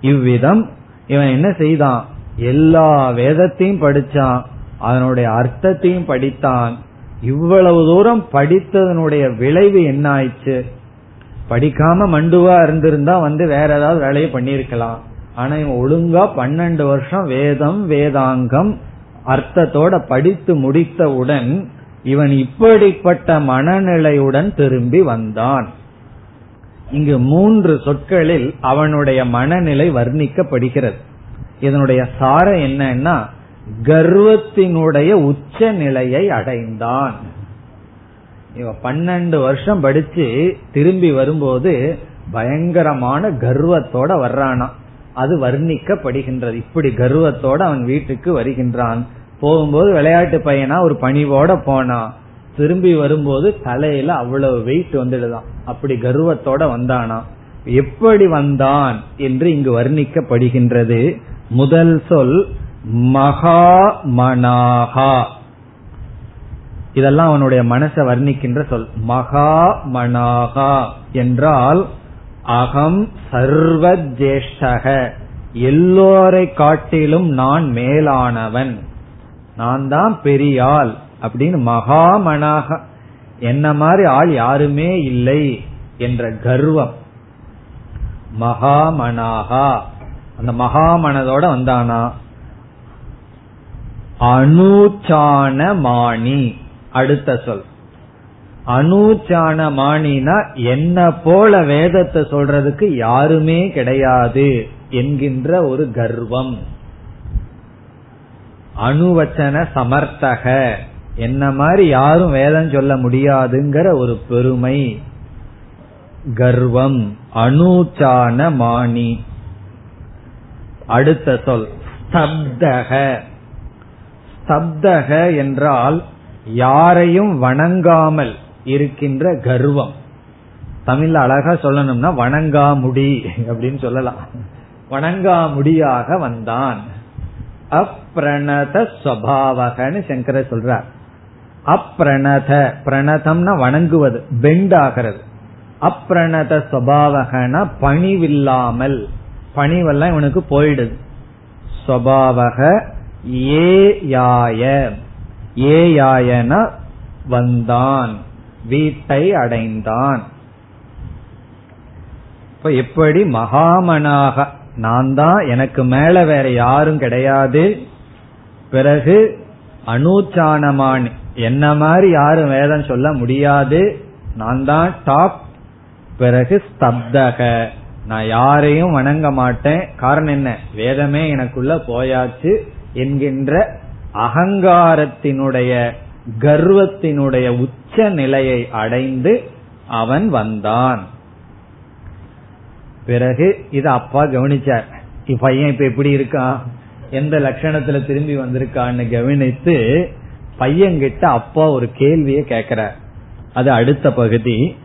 இவ்விதம் இவன் என்ன செய்தான்? எல்லா வேதத்தையும் படிச்சான். அதனுடைய அர்த்தத்தையும் படித்தான். இவ்வளவு தூரம் படித்ததனுடைய விளைவு என்ன ஆயிடுச்சு படிக்காம மண்டுவா இருந்திருந்தா வந்து வேற ஏதாவது வேலையை பண்ணிருக்கலாம் ஆனா இவன் ஒழுங்கா பன்னெண்டு வருஷம் வேதம் வேதாங்கம் அர்த்தத்தோட படித்து முடித்தவுடன் இவன் இப்படிப்பட்ட மனநிலையுடன் திரும்பி வந்தான். இங்கு மூன்று சொற்களில் அவனுடைய மனநிலை வர்ணிக்கப்படுகிறது. இதனுடைய சாரம் என்னன்னா கர்வத்தினுடைய உச்ச நிலையை அடைந்தான். இவ பன்னெண்டு வருஷம் படிச்சு திரும்பி வரும்போது பயங்கரமான கர்வத்தோட வர்றானா. அது வர்ணிக்கப்படுகின்றது. இப்படி கர்வத்தோட அவன் வீட்டுக்கு வருகின்றான். போகும்போது விளையாட்டு பையனா ஒரு பணிவோட போனா. திரும்பி வரும்போது தலையில அவ்வளவு வெயிட் வந்துடுதான். அப்படி கர்வத்தோட வந்தானா. எப்படி வந்தான் என்று இங்கு வர்ணிக்கப்படுகின்றது. முதல் சொல் மகாமனாகா. இதெல்லாம் அவனுடைய மனசை வர்ணிக்கின்ற சொல். மகாமனாகா என்றால் அகம் சர்வ ஜேஷ்டக எல்லோரை காட்டிலும் நான் மேலானவன். நான் தான் பெரியாள் அப்படின்னு மகாமனாக. என்ன மாதிரி ஆள் யாருமே இல்லை என்ற கர்வம். மகாமனாகா. அந்த மகாமனதோட வந்தானா? அனுச்சானமானி. அடுத்த சொல். அனுச்சானமானினா என்ன போல வேதத்தை சொல்றதுக்கு யாருமே கிடையாது என்கின்ற ஒரு கர்வம். அணுவச்சன சமர்த்தக. என்ன மாதிரி யாரும் வேதம் சொல்ல முடியாதுங்கிற ஒரு பெருமை. கர்வம். அணுச்சான மாணி அடுத்த சொல். ஸ்தப்தக. சப்தக என்றால் யாரையும் வணங்காமல் இருக்கின்ற கர்வம். தமிழ்ல அழகா சொல்லணும்னா வணங்காமுடி அப்படின்னு சொல்லலாம். வணங்காமுடியாக வந்தான். அப்ரணத சுவாவகன்னு சங்கர சொல்றார். அப்ரணத பிரணதம்னா வணங்குவது பெண்ட் ஆகிறது. அப்ரணத சுவாவகனா பணிவில்லாமல் பணிவெல்லாம் இவனுக்கு போயிடுது. ஸ்வபாவக ஏ யாய. வந்தான். வீட்டை அடைந்தான். இப்ப எப்படி மகாமனாக நான் தான் எனக்கு மேல வேற யாரும் கிடையாது. பிறகு அனுச்சானமான் என்ன மாதிரி யாரும் வேதம் சொல்ல முடியாது. நான் தான் டாப். பிறகு ஸ்தப்தக. நான் யாரையும் வணங்க மாட்டேன். காரணம் என்ன? வேதமே எனக்குள்ள போயாச்சு. என்கின்ற அகங்காரத்தினுடைய கர்வத்தினுடைய உச்ச நிலையை அடைந்து அவன் வந்தான். பிறகு இது அப்பா கவனிச்சார். பையன் இப்ப எப்படி இருக்கான்? எந்த லட்சணத்துல திரும்பி வந்திருக்கான்னு கவனித்து பையன்கிட்ட அப்பா ஒரு கேள்வியை கேக்குறார். அது அடுத்த பகுதி.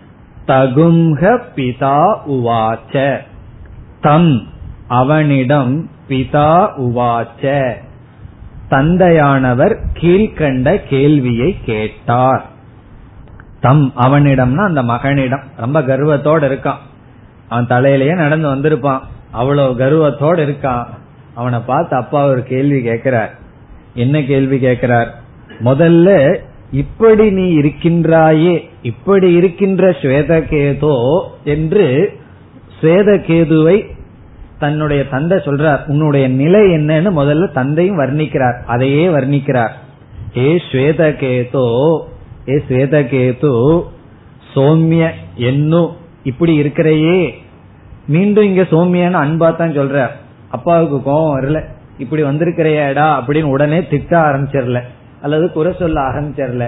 தகும்ஹ பிதா உவாச்ச. தம் அவனிடம் பிதா உவாச்ச. தந்தையானவர் கீழ்கண்ட கேள்வியை கேட்டார். தம் அவனிடம்னா அந்த மகனிடம். ரொம்ப கர்வத்தோட இருக்கான். அவன் தலையிலேயே நடந்து வந்திருப்பான். அவ்வளவு கர்வத்தோட இருக்கான். அவனை பார்த்து அப்பா ஒரு கேள்வி கேட்கிறார். என்ன கேள்வி கேட்கிறார்? முதல்ல இப்படி நீ இருக்கின்றாயே இப்படி இருக்கின்ற ஸ்வேதகேதோ என்று ஸ்வேதகேதுவை தன்னுடைய தந்தை சொல்றார் உன்னுடைய நிலை என்னன்னு முதல்ல தந்தையும் வர்ணிக்கிறார். அதையே வர்ணிக்கிறார். ஏ ஸ்வேதகேதோ ஏ ஸ்வேதகேது சோமிய என்னும் இப்படி இருக்கிறையே. மீண்டும் இங்க சோமியன்னு அன்பா தான் சொல்ற அப்பாவுக்கு கோபம் வரல. இப்படி வந்திருக்கிறையாடா அப்படின்னு உடனே திட்ட ஆரம்பிச்சிடல. அல்லது குறை சொல்ல ஆரம்பிச்சிடல.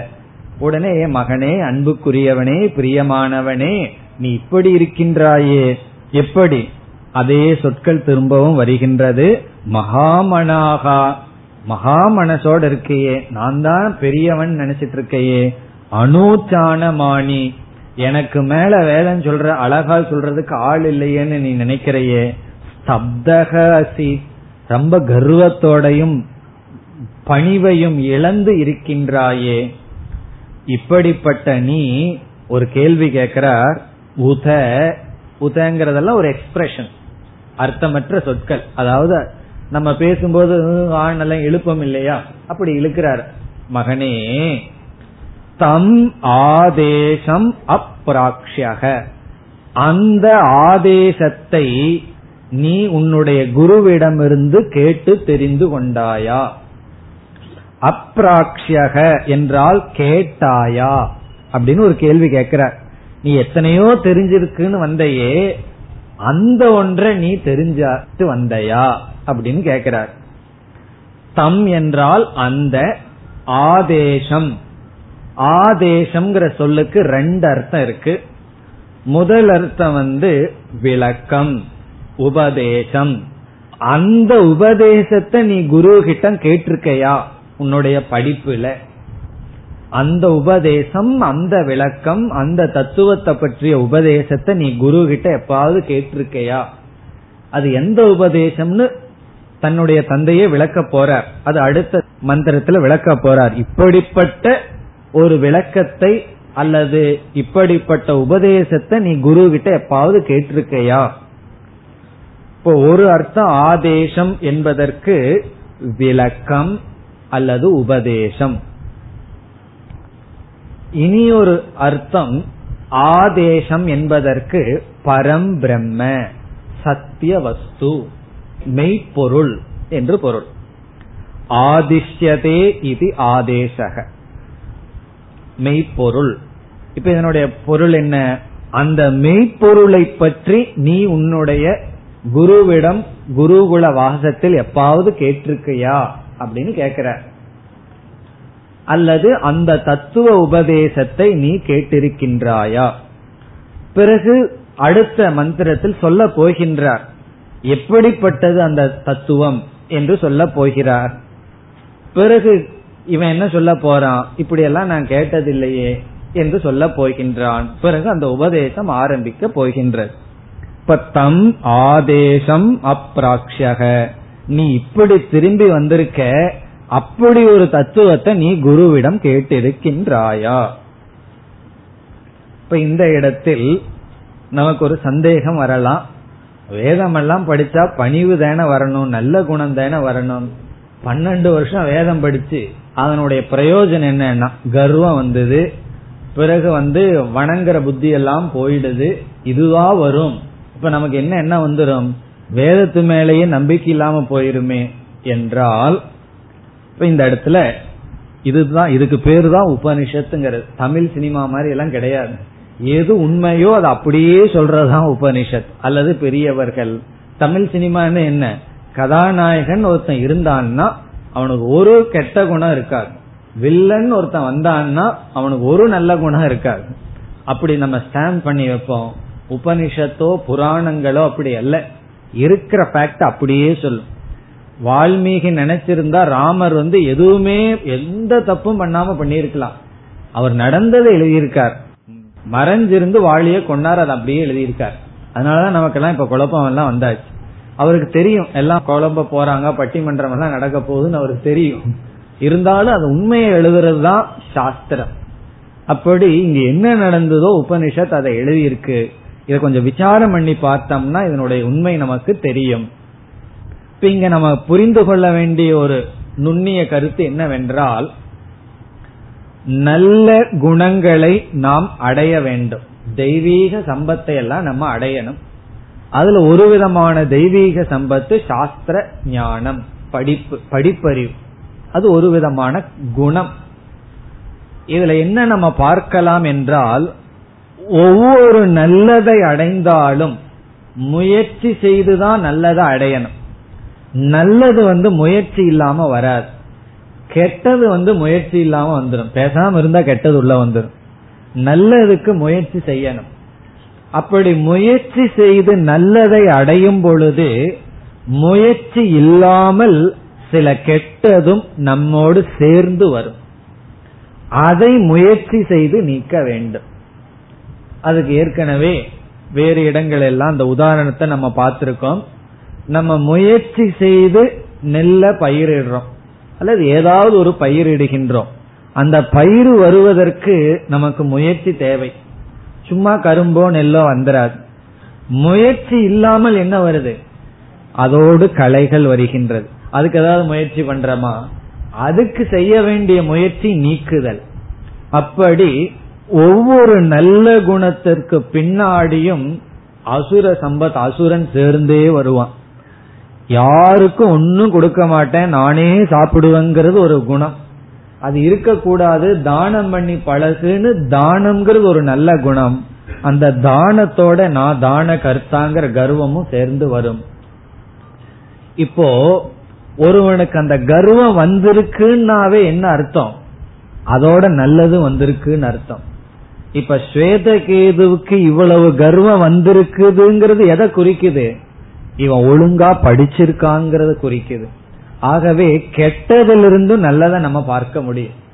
உடனே ஏ மகனே அன்புக்குரியவனே பிரியமானவனே நீ இப்படி இருக்கின்றாயே. எப்படி? அதே சொற்கள் திரும்பவும் வருகின்றது. மகாமனாகா. மகாமனசோட இருக்கையே. நான் தான் பெரியவன் நினைச்சிட்டு இருக்கையே அனூச்சானமானி எனக்கு மேல வேலைன்னு சொல்ற அழகா சொல்றதுக்கு ஆள் இல்லையேன்னு நீ நினைக்கிறையே. ஸ்தப்தகசி ரொம்ப கர்வத்தோடையும் பணிவையும் இழந்து இருக்கின்றாயே. இப்படிப்பட்ட நீ ஒரு கேள்வி கேட்கிறார். உத. உதங்கிறதெல்லாம் ஒரு எக்ஸ்பிரஷன் அர்த்தமற்ற சொற்கள். அதாவது நம்ம பேசும்போது ஆணெல்லாம் எழுப்பம் இல்லையா? அப்படி இழுக்கிறார். மகனே தம் ஆதேசம் அப்ராக்ஷக அந்த ஆதேசத்தை நீ உன்னுடைய குருவிடமிருந்து கேட்டு தெரிந்து கொண்டாயா? அப்ராக்ஷக என்றால் கேட்டாயா? அப்படின்னு ஒரு கேள்வி கேட்கிறார். நீ எத்தனையோ தெரிஞ்சிருக்குன்னு வந்தையே அந்த ஒன்றை நீ தெரிஞ்சாட்டு வந்தையா? அப்படின்னு கேட்கிறார் தம் என்றால் அந்த ஆதேசம். ஆதேசம்ங்கிற சொல்லுக்கு ரெண்டு அர்த்தம் இருக்கு. முதல் அர்த்தம் வந்து விளக்கம் உபதேசம். அந்த உபதேசத்தை நீ குரு கிட்ட கேட்டிருக்கையா? உன்னுடைய படிப்புல. அந்த உபதேசம் அந்த விளக்கம் அந்த தத்துவத்தை பற்றிய உபதேசத்தை நீ குரு கிட்ட எப்பாவது கேட்டிருக்கையா? அது எந்த உபதேசம்னு தன்னுடைய தந்தையே விளக்க போறார். அது அடுத்த மந்திரத்துல விளக்க போறார். இப்படிப்பட்ட ஒரு விளக்கத்தை அல்லது இப்படிப்பட்ட உபதேசத்தை நீ குரு கிட்ட எப்பாவது கேட்டிருக்கையா? இப்போ ஒரு அர்த்தம் ஆதேசம் என்பதற்கு விளக்கம் அல்லது உபதேசம். இனி ஒரு அர்த்தம் ஆதேசம் என்பதற்கு பரம் பிரம்ம சத்திய வஸ்து மெய்ப்பொருள் என்று பொருள். ஆதிஷ்யதே இது ஆதேசக. மெய்ப்பொருள். இப்ப இதனுடைய பொருள் என்ன? அந்த மெய்ப்பொருளை பற்றி நீ உன்னுடைய குருவிடம் குருகுல வாசத்தில் எப்பாவது கேட்டிருக்கையா? அப்படின்னு கேக்குற. அல்லது அந்த தத்துவ உபதேசத்தை நீ கேட்டிருக்கின்றாயா? பிறகு அடுத்த மந்திரத்தில் சொல்ல போகின்றார். எப்படிப்பட்டது அந்த தத்துவம் என்று சொல்ல போகிறார். பிறகு இவன் என்ன சொல்ல போறான்? இப்படியெல்லாம் நான் கேட்டதில்லையே என்று சொல்ல போகின்றான். பிறகு அந்த உபதேசம் ஆரம்பிக்க போகின்றது. இப்ப தம் ஆதேசம் அப்ராக்ஷக. நீ இப்படி திரும்பி வந்திருக்க அப்படி ஒரு தத்துவத்தை நீ குருவிடம் கேட்டிருக்கின்றாயா? இப்ப இந்த இடத்தில் நமக்கு ஒரு சந்தேகம் வரலாம். வேதம் எல்லாம் படிச்சா பணிவு தானே வரணும் நல்ல குணம் தானே வரணும். பன்னெண்டு வருஷம் வேதம் படிச்சு அதனுடைய பிரயோஜனம் என்னன்னா கர்வம் வந்தது பிறகு வந்து வணங்குற புத்தி எல்லாம் போயிடுது இதுவா வரும். இப்ப நமக்கு என்ன என்ன வந்துடும் வேதத்து மேலேயே நம்பிக்கை இல்லாம போயிருமே என்றால் இப்ப இந்த இடத்துல இதுதான் இதுக்கு பேரு தான் உபனிஷத்துங்கிறது. தமிழ் சினிமா மாதிரி எல்லாம் கிடையாது. எது உண்மையோ அது அப்படியே சொல்றதுதான் உபனிஷத். அல்லது பெரியவர்கள். தமிழ் சினிமான்னு என்ன? கதாநாயகன் ஒருத்தன் இருந்தான்னா அவனுக்கு ஒரு கெட்ட குணம் இருக்காது. வில்லன் ஒருத்தன் வந்தான்னா அவனுக்கு ஒரு நல்ல குணம் இருக்காது. அப்படி நம்ம ஸ்டாம்ப் பண்ணி வைப்போம். உபனிஷத்தோ புராணங்களோ அப்படி அல்ல. இருக்கிற ஃபேக்ட் அப்படியே சொல்லும். வால்மீகி நினைச்சிருந்தா ராமர் வந்து எதுவுமே எந்த தப்பும் பண்ணாம பண்ணிருக்கலாம் அவர் நடந்ததை எழுதியிருக்கார். மறைஞ்சிருந்து வாழிய கொண்டார் அதை அப்படியே எழுதியிருக்கார். அதனாலதான் நமக்கெல்லாம் இப்ப குழப்பம் எல்லாம் வந்தாச்சு. அவருக்கு தெரியும் எல்லாம் குழம்ப போறாங்க பட்டிமன்றம் எல்லாம் நடக்க போகுதுன்னு அவருக்கு தெரியும். இருந்தாலும் அது உண்மையை எழுதுறது தான் சாஸ்திரம். அப்படி இங்க என்ன நடந்ததோ உபனிஷத் அதை எழுதியிருக்கு. இதை கொஞ்சம் விசாரம் பண்ணி பார்த்தோம்னா இதனுடைய உண்மை நமக்கு தெரியும். இப்ப இங்க நம்ம புரிந்து கொள்ள வேண்டிய ஒரு நுண்ணிய கருத்து என்னவென்றால் நல்ல குணங்களை நாம் அடைய வேண்டும். தெய்வீக சம்பத்தை எல்லாம் நம்ம அடையணும். அதுல ஒரு விதமான தெய்வீக சம்பத்து சாஸ்திர ஞானம் படிப்பு படிப்பறிவு. அது ஒரு விதமான குணம். இதுல என்ன நம்ம பார்க்கலாம் என்றால் ஒவ்வொரு நல்லதை அடைந்தாலும் முயற்சி செய்துதான் நல்லதை அடையணும். நல்லது வந்து முயற்சி இல்லாம வராது. கெட்டது வந்து முயற்சி இல்லாம வந்துடும் பேசாம இருந்தா கெட்டது உள்ள வந்துடும் நல்லதுக்கு முயற்சி செய்யணும். அப்படி முயற்சி செய்து நல்லதை அடையும் பொழுது முயற்சி இல்லாமல் சில கெட்டதும் நம்மோடு சேர்ந்து வரும். அதை முயற்சி செய்து நீக்க வேண்டும். அதுக்கு ஏற்கனவே வேறு இடங்கள் எல்லாம் அந்த உதாரணத்தை நம்ம பார்த்திருக்கோம். நம்ம முயற்சி செய்து நெல்ல பயிரிடுறோம். அல்லது ஏதாவது ஒரு பயிரிடுகின்றோம். அந்த பயிர் வருவதற்கு நமக்கு முயற்சி தேவை. சும்மா கரும்போ நெல்லோ வந்துராது. முயற்சி இல்லாமல் என்ன வருது? அதோடு களைகள் வருகின்றது. அதுக்கு ஏதாவது முயற்சி பண்றோமா? அதுக்கு செய்ய வேண்டிய முயற்சி நீக்குதல். அப்படி ஒவ்வொரு நல்ல குணத்திற்கு பின்னாடியும் அசுர சம்பத் அசுரன் சேர்ந்தே வருவான். யாருக்கும் ஒன்னும் கொடுக்க மாட்டேன் நானே சாப்பிடுவேங்கிறது ஒரு குணம். அது இருக்கக்கூடாது தானம் பண்ணி பழகுன்னு தானம்ங்கிறது ஒரு நல்ல குணம். அந்த தானத்தோட நான் தான கர்த்தாங்கிற கர்வமும் சேர்ந்து வரும். இப்போ ஒருவனுக்கு அந்த கர்வம் வந்திருக்குன்னாவே என்ன அர்த்தம்? அதோட நல்லது வந்திருக்குன்னு அர்த்தம். இப்ப ஸ்வேத கேதுவுக்கு இவ்வளவு கர்வம் வந்திருக்குதுங்கிறது எதை குறிக்குது? இவன் ஒழுங்கா படிச்சிருக்காங்கிறத குறிக்குது. ஆகவே கெட்டதிலிருந்து நல்லதை நம்ம பார்க்க முடியும்.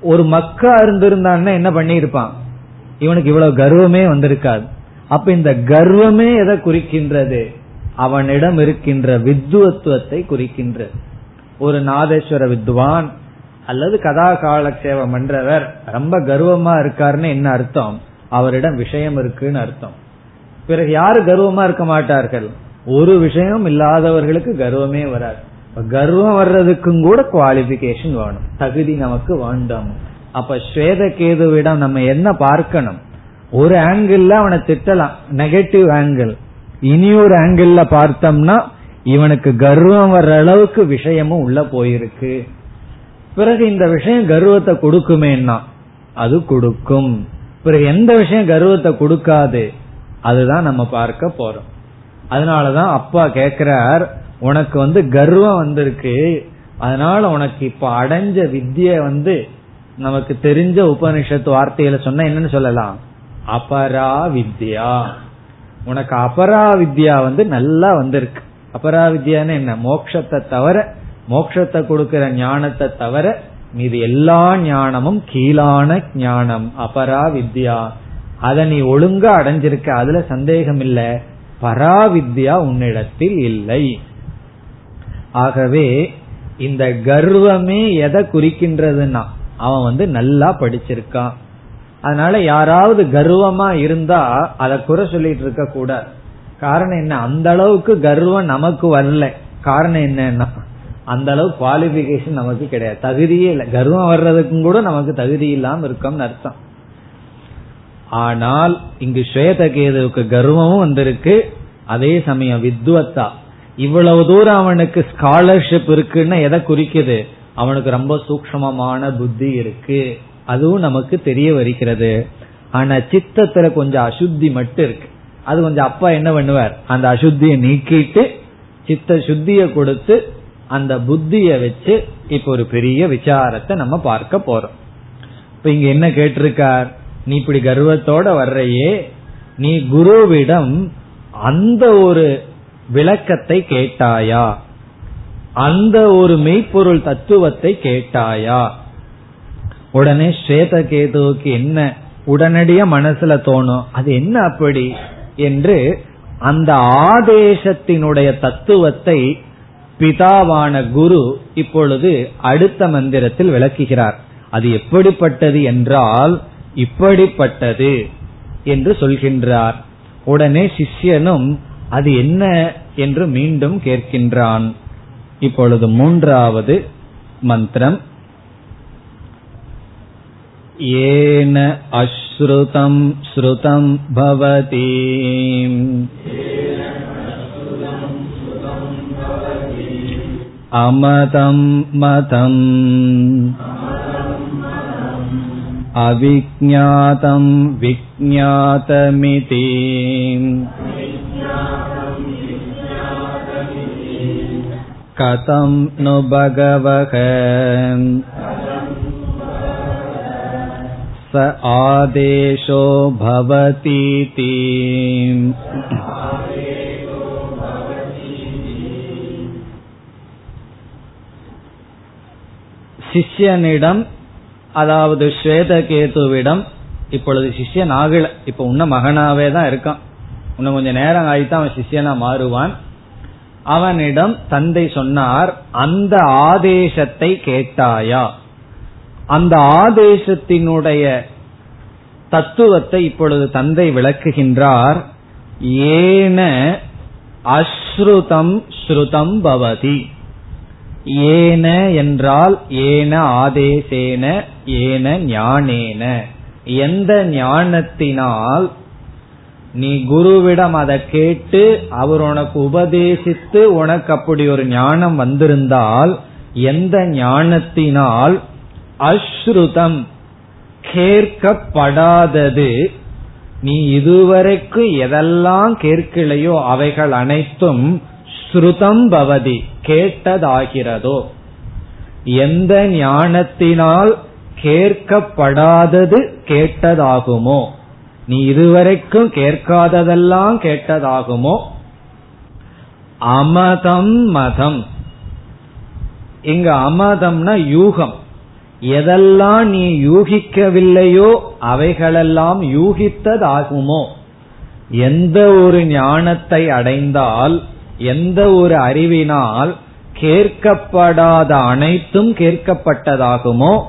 ஒரு மக்கா இருந்திருந்தான்னா என்ன பண்ணிருப்பான் இவனுக்கு இவ்வளவு கர்வமே வந்திருக்காது. அப்ப இந்த கர்வமே எதை குறிக்கின்றது? அவனிடம் இருக்கின்ற வித்வத்துவத்தை குறிக்கின்றது. ஒரு நாதேஸ்வர வித்வான் அல்லது கதா காலக்ஷேபம் பண்றவர் ரொம்ப கர்வமா இருக்காருன்னு என்ன அர்த்தம்? அவரிடம் விஷயம் இருக்குன்னு அர்த்தம். பிறகு யாரு கர்வமா இருக்க மாட்டார்கள்? ஒரு விஷயம் இல்லாதவர்களுக்கு கர்வமே வராது. கர்வம் வர்றதுக்கும் கூட குவாலிபிகேஷன் வேணும். தகுதி நமக்கு வேண்டாம். அப்ப ஸ்வேத கேதுவிடம் நம்ம என்ன பார்க்கணும்? ஒரு ஆங்கிள் அவனை திட்டலாம். நெகட்டிவ் ஆங்கிள் இனி ஒரு ஆங்கிள் பார்த்தோம்னா இவனுக்கு கர்வம் வர்ற அளவுக்கு விஷயமும் உள்ள போயிருக்கு. பிறகு இந்த விஷயம் கர்வத்தை கொடுக்குமேன்னா அது கொடுக்கும். பிறகு எந்த விஷயம் கர்வத்தை கொடுக்காது அதுதான் நம்ம பார்க்க போறோம். அதனாலதான் அப்பா கேக்குறார் உனக்கு வந்து கர்வம் வந்திருக்கு. அதனால உனக்கு இப்ப அடைஞ்ச வித்திய வந்து நமக்கு தெரிஞ்ச உபனிஷத்து வார்த்தையில சொன்ன என்னன்னு சொல்லலாம்? அபரா வித்யா உனக்கு அபரா வித்யா வந்து நல்லா வந்திருக்கு. அபரா வித்யான்னு என்ன? மோக்ஷத்தை தவிர மோக்ஷத்தை கொடுக்கிற ஞானத்தை தவிர மீது எல்லா ஞானமும் கீழான ஞானம். அபரா வித்யா அதை நீ ஒழுங்கா அடைஞ்சிருக்க அதுல சந்தேகம் இல்லை பராவித்யா உன்னிடத்தில் இல்லை. ஆகவே இந்த கர்வமே எதை குறிக்கின்றதுன்னா அவன் வந்து நல்லா படிச்சிருக்கான். அதனால யாராவது கர்வமா இருந்தா அதை குறை சொல்லிட்டு இருக்க கூடாது. காரணம் என்ன? அந்த அளவுக்கு கர்வம் நமக்கு வரல. காரணம் என்னன்னா அந்த அளவு குவாலிபிகேஷன் நமக்கு கிடையாது. தகுதியே இல்லை. கர்வம் வர்றதுக்கும் கூட நமக்கு தகுதி இல்லாம இருக்கோம்னு அர்த்தம். ஆனால் இங்கு ஸ்வேதகேதுவுக்கு கர்வமும் வந்திருக்கு. அதே சமயம் வித்வத்தா. இவ்வளவு தூரம் அவனுக்கு ஸ்காலர்ஷிப் இருக்குன்னு எதை குறிக்குது? அவனுக்கு ரொம்ப சூக்மமான புத்தி இருக்கு. அதுவும் நமக்கு தெரிய வருகிறது. ஆனா சித்தத்துல கொஞ்சம் அசுத்தி மட்டும் இருக்கு. அது கொஞ்சம் அப்பா என்ன பண்ணுவார்? அந்த அசுத்தியை நீக்கிட்டு சித்த சுத்திய கொடுத்து அந்த புத்திய வச்சு இப்ப ஒரு பெரிய விசாரத்தை நம்ம பார்க்க போறோம். இப்ப இங்க என்ன கேட்டிருக்கார்? நீ இப்படி கர்வத்தோட வர்றையே நீ குருவிடம் அந்த ஒரு விளக்கத்தை கேட்டாயா? அந்த ஒரு மெய்ப்பொருள் தத்துவத்தை கேட்டாயா? உடனே ஸ்வேத கேதுவுக்கு என்ன உடனடியா மனசுல தோணும்? அது என்ன அப்படி? என்று அந்த ஆதேசத்தினுடைய தத்துவத்தை பிதாவான குரு இப்பொழுது அடுத்த மந்திரத்தில் விளக்குகிறார். அது எப்படிப்பட்டது என்றால் இப்படிப்பட்டது என்று சொல்கின்றார் உடனே சிஷ்யனும் அது என்ன என்று மீண்டும் கேட்கின்றான் இப்பொழுது மூன்றாவது மந்திரம் येन अश्रुतं श्रुतं भवति अमतं मतम् अविज्ञातं विज्ञातमिति कथं नु भगवः स आदेशो भवतीति சிஷ்யனிடம் அதாவது ஸ்வேதகேதுவிடம் இப்பொழுது சிஷ்யன் ஆகல. இப்ப உன்ன மகனாவே தான் இருக்கான். இன்னும் கொஞ்சம் நேரம் ஆயித்தான் அவன் சிஷ்யனா மாறுவான். அவனிடம் தந்தை சொன்னார் அந்த ஆதேசத்தை கேட்டாயா? அந்த ஆதேசத்தினுடைய தத்துவத்தை இப்பொழுது தந்தை விளக்குகின்றார். ஏன அஸ்ருதம் ஸ்ருதம் பவதி. ஏன என்றால் ஏன ஆதேசேன ஏன ஞானேன. எந்த ஞானத்தினால் நீ குருவிடம் அதை கேட்டு அவர் உனக்கு உபதேசித்து உனக்கு அப்படி ஒரு ஞானம் வந்திருந்தால் எந்த ஞானத்தினால் அஸ்ருதம் கேட்கப்படாதது. நீ இதுவரைக்கும் எதெல்லாம் கேட்கலையோ அவைகள் அனைத்தும் ஸ்ருதம் பவதி. கேட்டதாகிறதோ. எந்த ஞானத்தினால் கேட்கப்படாதது கேட்டதாகுமோ? நீ இதுவரைக்கும் கேட்காததெல்லாம் கேட்டதாகுமோ? அமதம் மதம். இங்க அமதம்னா யூகம். எதெல்லாம் நீ யூகிக்கவில்லையோ அவைகளெல்லாம் யூகித்ததாகுமோ? எந்த ஒரு ஞானத்தை அடைந்தால் எந்த ஒரு அறிவினால் கேட்கப்படாத அனைத்தும் கேட்கப்பட்டதாகுமோ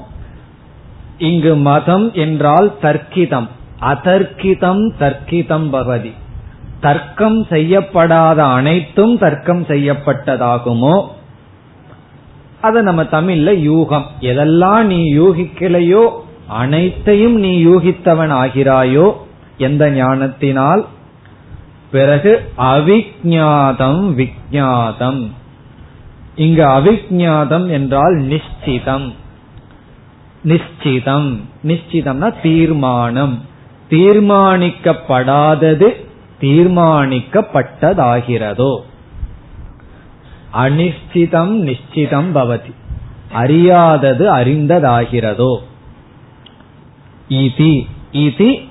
இங்கு மதம் என்றால் தர்க்கிதம். அதர்க்கிதம் தர்க்கிதம் பகவதி தர்க்கம் செய்யப்படாத அனைத்தும் தர்க்கம் செய்யப்பட்டதாகுமோ அத நம்ம தமிழ்ல யூகம். எதெல்லாம் நீ யூகிக்கலையோ அனைத்தையும் நீ யூகித்தவன் ஆகிறாயோ எந்த ஞானத்தினால் பிறகு அவிஜாதம் விஜாதம் இங்கு அவிஜாதம் என்றால் நிச்சிதம். நிச்சிதம். நிச்சிதம்னா தீர்மானம். தீர்மானிக்கப்படாதது தீர்மானிக்கப்பட்டதாகிறதோ. அனிஷ்டிதம் நிச்சிதம் பவதி. அறியாதது அறிந்ததாகிறதோ. இது. இதி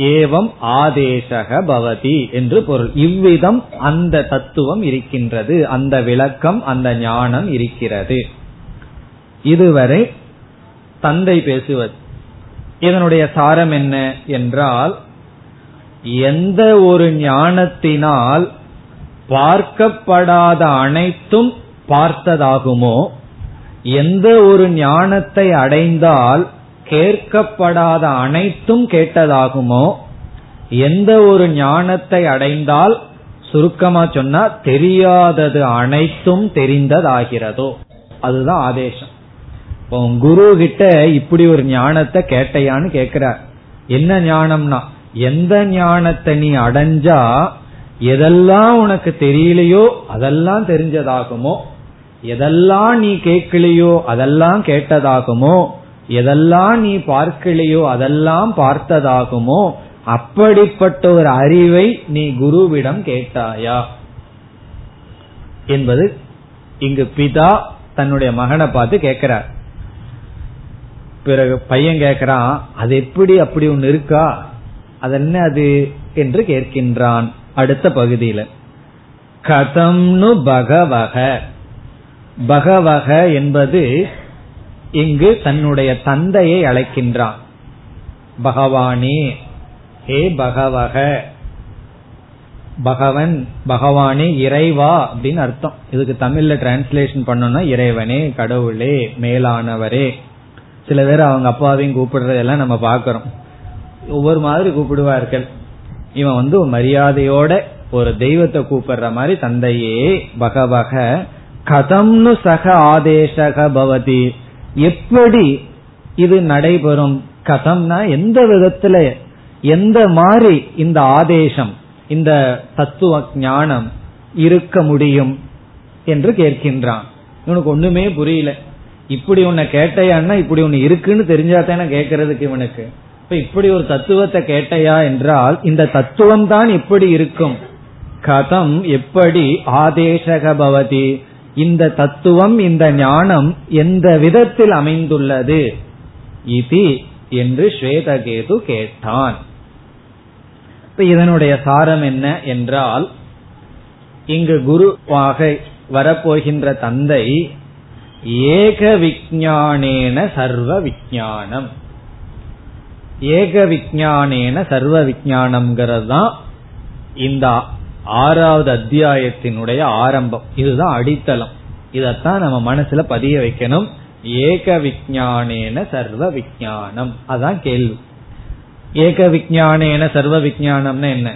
ஏவம் ஆதேசக பவதி என்று பொருள். இவ்விதம் அந்த தத்துவம் இருக்கின்றது அந்த விளக்கம் அந்த ஞானம் இருக்கிறது. இதுவரை தந்தை பேசுவது. இதனுடைய சாரம் என்ன என்றால் எந்த ஒரு ஞானத்தினால் பார்க்கப்படாத அனைத்தும் பார்த்ததாகுமோ எந்த ஒரு ஞானத்தை அடைந்தால் கேட்கப்படாத அனைத்தும் கேட்டதாகுமோ? எந்த ஒரு ஞானத்தை அடைந்தால் சுருக்கமா சொன்னா தெரியாதது அனைத்தும் தெரிந்ததாகிறதோ. அதுதான் ஆதேசம். இப்போ குரு கிட்ட இப்படி ஒரு ஞானத்தை கேட்டையான்னு கேக்குறார் என்ன ஞானம்னா எந்த ஞானத்தை நீ அடைஞ்சா எதெல்லாம் உனக்கு தெரியலையோ அதெல்லாம் தெரிஞ்சதாகுமோ? எதெல்லாம் நீ கேட்கலையோ அதெல்லாம் கேட்டதாகுமோ? எதெல்லாம் நீ பார்க்கலையோ அதெல்லாம் பார்த்ததாகுமோ அப்படிப்பட்ட ஒரு அறிவை நீ குருவிடம் கேட்டாயா? என்பது இங்கு பிதா தன்னுடைய மகனை பார்த்து கேட்கிறார். பிறகு பையன் கேட்கிறான் அது எப்படி அப்படி ஒன்னு இருக்கா? அது என்ன அது? என்று கேட்கின்றான் அடுத்த பகுதியில. கதம்னு பகவக. பகவக என்பது இங்கு தன்னுடைய தந்தையை அழைக்கின்றான். பகவானே ஹே பகவக பகவன் பகவானே இறைவா அப்படின்னு அர்த்தம். இதுக்கு தமிழ்ல டிரான்ஸ்லேஷன் பண்ணோம்னா இறைவனே கடவுளே மேலானவரே. சில பேர் அவங்க அப்பாவையும் கூப்பிடுறதெல்லாம் நம்ம பாக்கிறோம் ஒவ்வொரு மாதிரி கூப்பிடுவார்கள். இவன் வந்து மரியாதையோட ஒரு தெய்வத்தை கூப்பிடுற மாதிரி தந்தையே பகவக கதம்னு சக ஆதேசக பவதி. எப்படி இது நடைபெறும்? கதம்னா எந்த விதத்துல எந்த மாதிரி இந்த ஆதேசம் இந்த தத்துவ ஞானம் இருக்க முடியும் என்று கேட்கின்றான். இவனுக்கு ஒண்ணுமே புரியல. இப்படி உன்னை கேட்டையான்னா இப்படி ஒன்னு இருக்குன்னு தெரிஞ்சா தானே கேட்கறதுக்கு இவனுக்கு. இப்ப இப்படி ஒரு தத்துவத்தை கேட்டையா என்றால் இந்த தத்துவம் தான் எப்படி இருக்கும். கதம் எப்படி ஆதேசக பவதி? இந்த தத்துவம் இந்த ஞானம் எந்த விதத்தில் அமைந்துள்ளது? இது என்று ஸ்வேதகேது கேட்டான். இப்ப இதனுடைய சாரம் என்ன என்றால் இங்கு குருவாக வரப்போகின்ற தந்தை ஏக விஜானேன சர்வ விஜானம் ஏக விஜானேன சர்வ விஜானம்ங்கிறது தான் இந்த ஆறாவது அத்தியாயத்தினுடைய ஆரம்பம். இதுதான் அடித்தளம். இதத்தான் நம்ம மனசுல பதிய வைக்கணும். ஏக விஜானேன சர்வ விஜானம் அதான் கேள்வி. ஏக விஜானேன சர்வ விஜானம்னா என்ன?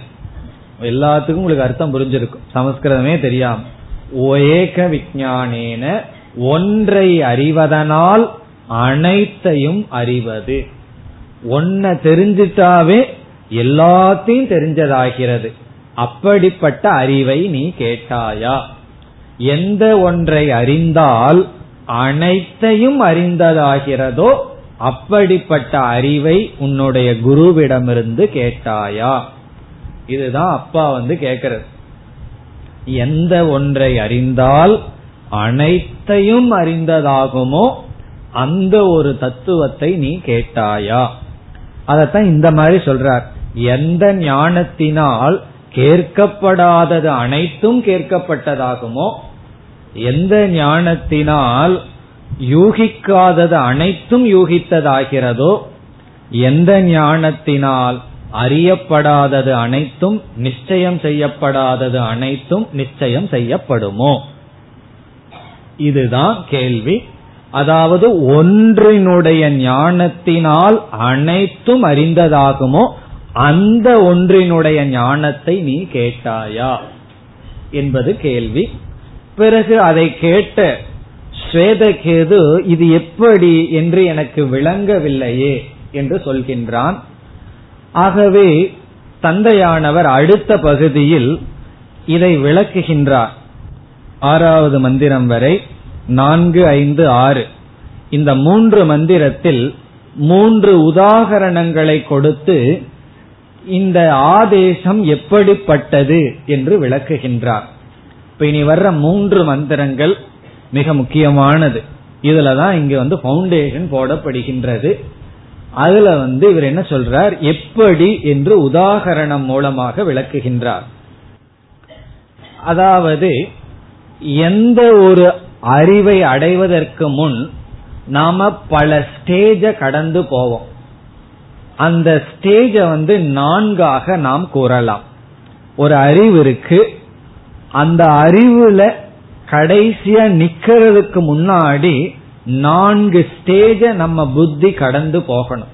எல்லாத்துக்கும் உங்களுக்கு அர்த்தம் புரிஞ்சிருக்கும். சமஸ்கிருதமே தெரியாம. ஏக விஜானேன ஒன்றை அறிவதனால் அனைத்தையும் அறிவது. ஒன்ன தெரிஞ்சிட்டாவே எல்லாத்தையும் தெரிஞ்சதாகிறது. அப்படிப்பட்ட அறிவை நீ கேட்டாயா? எந்த ஒன்றை அறிந்தால் அனைத்தையும் அறிந்ததாகிறதோ அப்படிப்பட்ட அறிவை உன்னுடைய குருவிடமிருந்து கேட்டாயா? இதுதான் அப்பா வந்து கேக்கிறது. எந்த ஒன்றை அறிந்தால் அனைத்தையும் அறிந்ததாகுமோ அந்த ஒரு தத்துவத்தை நீ கேட்டாயா? அதத்தான் இந்த மாதிரி சொல்றார். எந்த ஞானத்தினால் கேட்கப்படாதது அனைத்தும் கேட்கப்பட்டதாகுமோ? எந்த ஞானத்தினால் யூகிக்காதது அனைத்தும் யூகித்ததாகிறதோ எந்த ஞானத்தினால் அறியப்படாதது அனைத்தும் நிச்சயம் செய்யப்படாதது அனைத்தும் நிச்சயம் செய்யப்படுமோ? இதுதான் கேள்வி. அதாவது ஒன்றினுடைய ஞானத்தினால் அனைத்தும் அறிந்ததாகுமோ? அந்த ஒன்றினுடைய ஞானத்தை நீ கேட்டாயா? என்பது கேள்வி. பிறகு அதை கேட்ட ஸ்வேதகேது இது எப்படி என்று எனக்கு விளங்கவில்லையே என்று சொல்கின்றான். ஆகவே தந்தையானவர் அடுத்த பகுதியில் இதை விளக்குகின்றார். ஆறாவது மந்திரம் வரை நான்கு ஐந்து ஆறு. இந்த மூன்று மந்திரத்தில் மூன்று உதாகரணங்களை கொடுத்து இந்த ஆதேசம் எப்படிப்பட்டது என்று விளக்குகின்றார். இப்ப இனி வர்ற மூன்று மந்திரங்கள் மிக முக்கியமானது. இதுலதான் இங்க வந்து பவுண்டேஷன் போடப்படுகின்றது. அதுல வந்து இவர் என்ன சொல்றார்? எப்படி என்று உதாகரணம் மூலமாக விளக்குகின்றார். அதாவது எந்த ஒரு அறிவை அடைவதற்கு முன் நாம பல ஸ்டேஜ கடந்து போவோம். அந்த ஸ்டேஜ வந்து நான்காக நாம் கூறலாம். ஒரு அறிவு இருக்கு. அந்த அறிவுல கடைசியா நிக்கிறதுக்கு முன்னாடி நான்கு ஸ்டேஜ நம்ம புத்தி கடந்து போகணும்.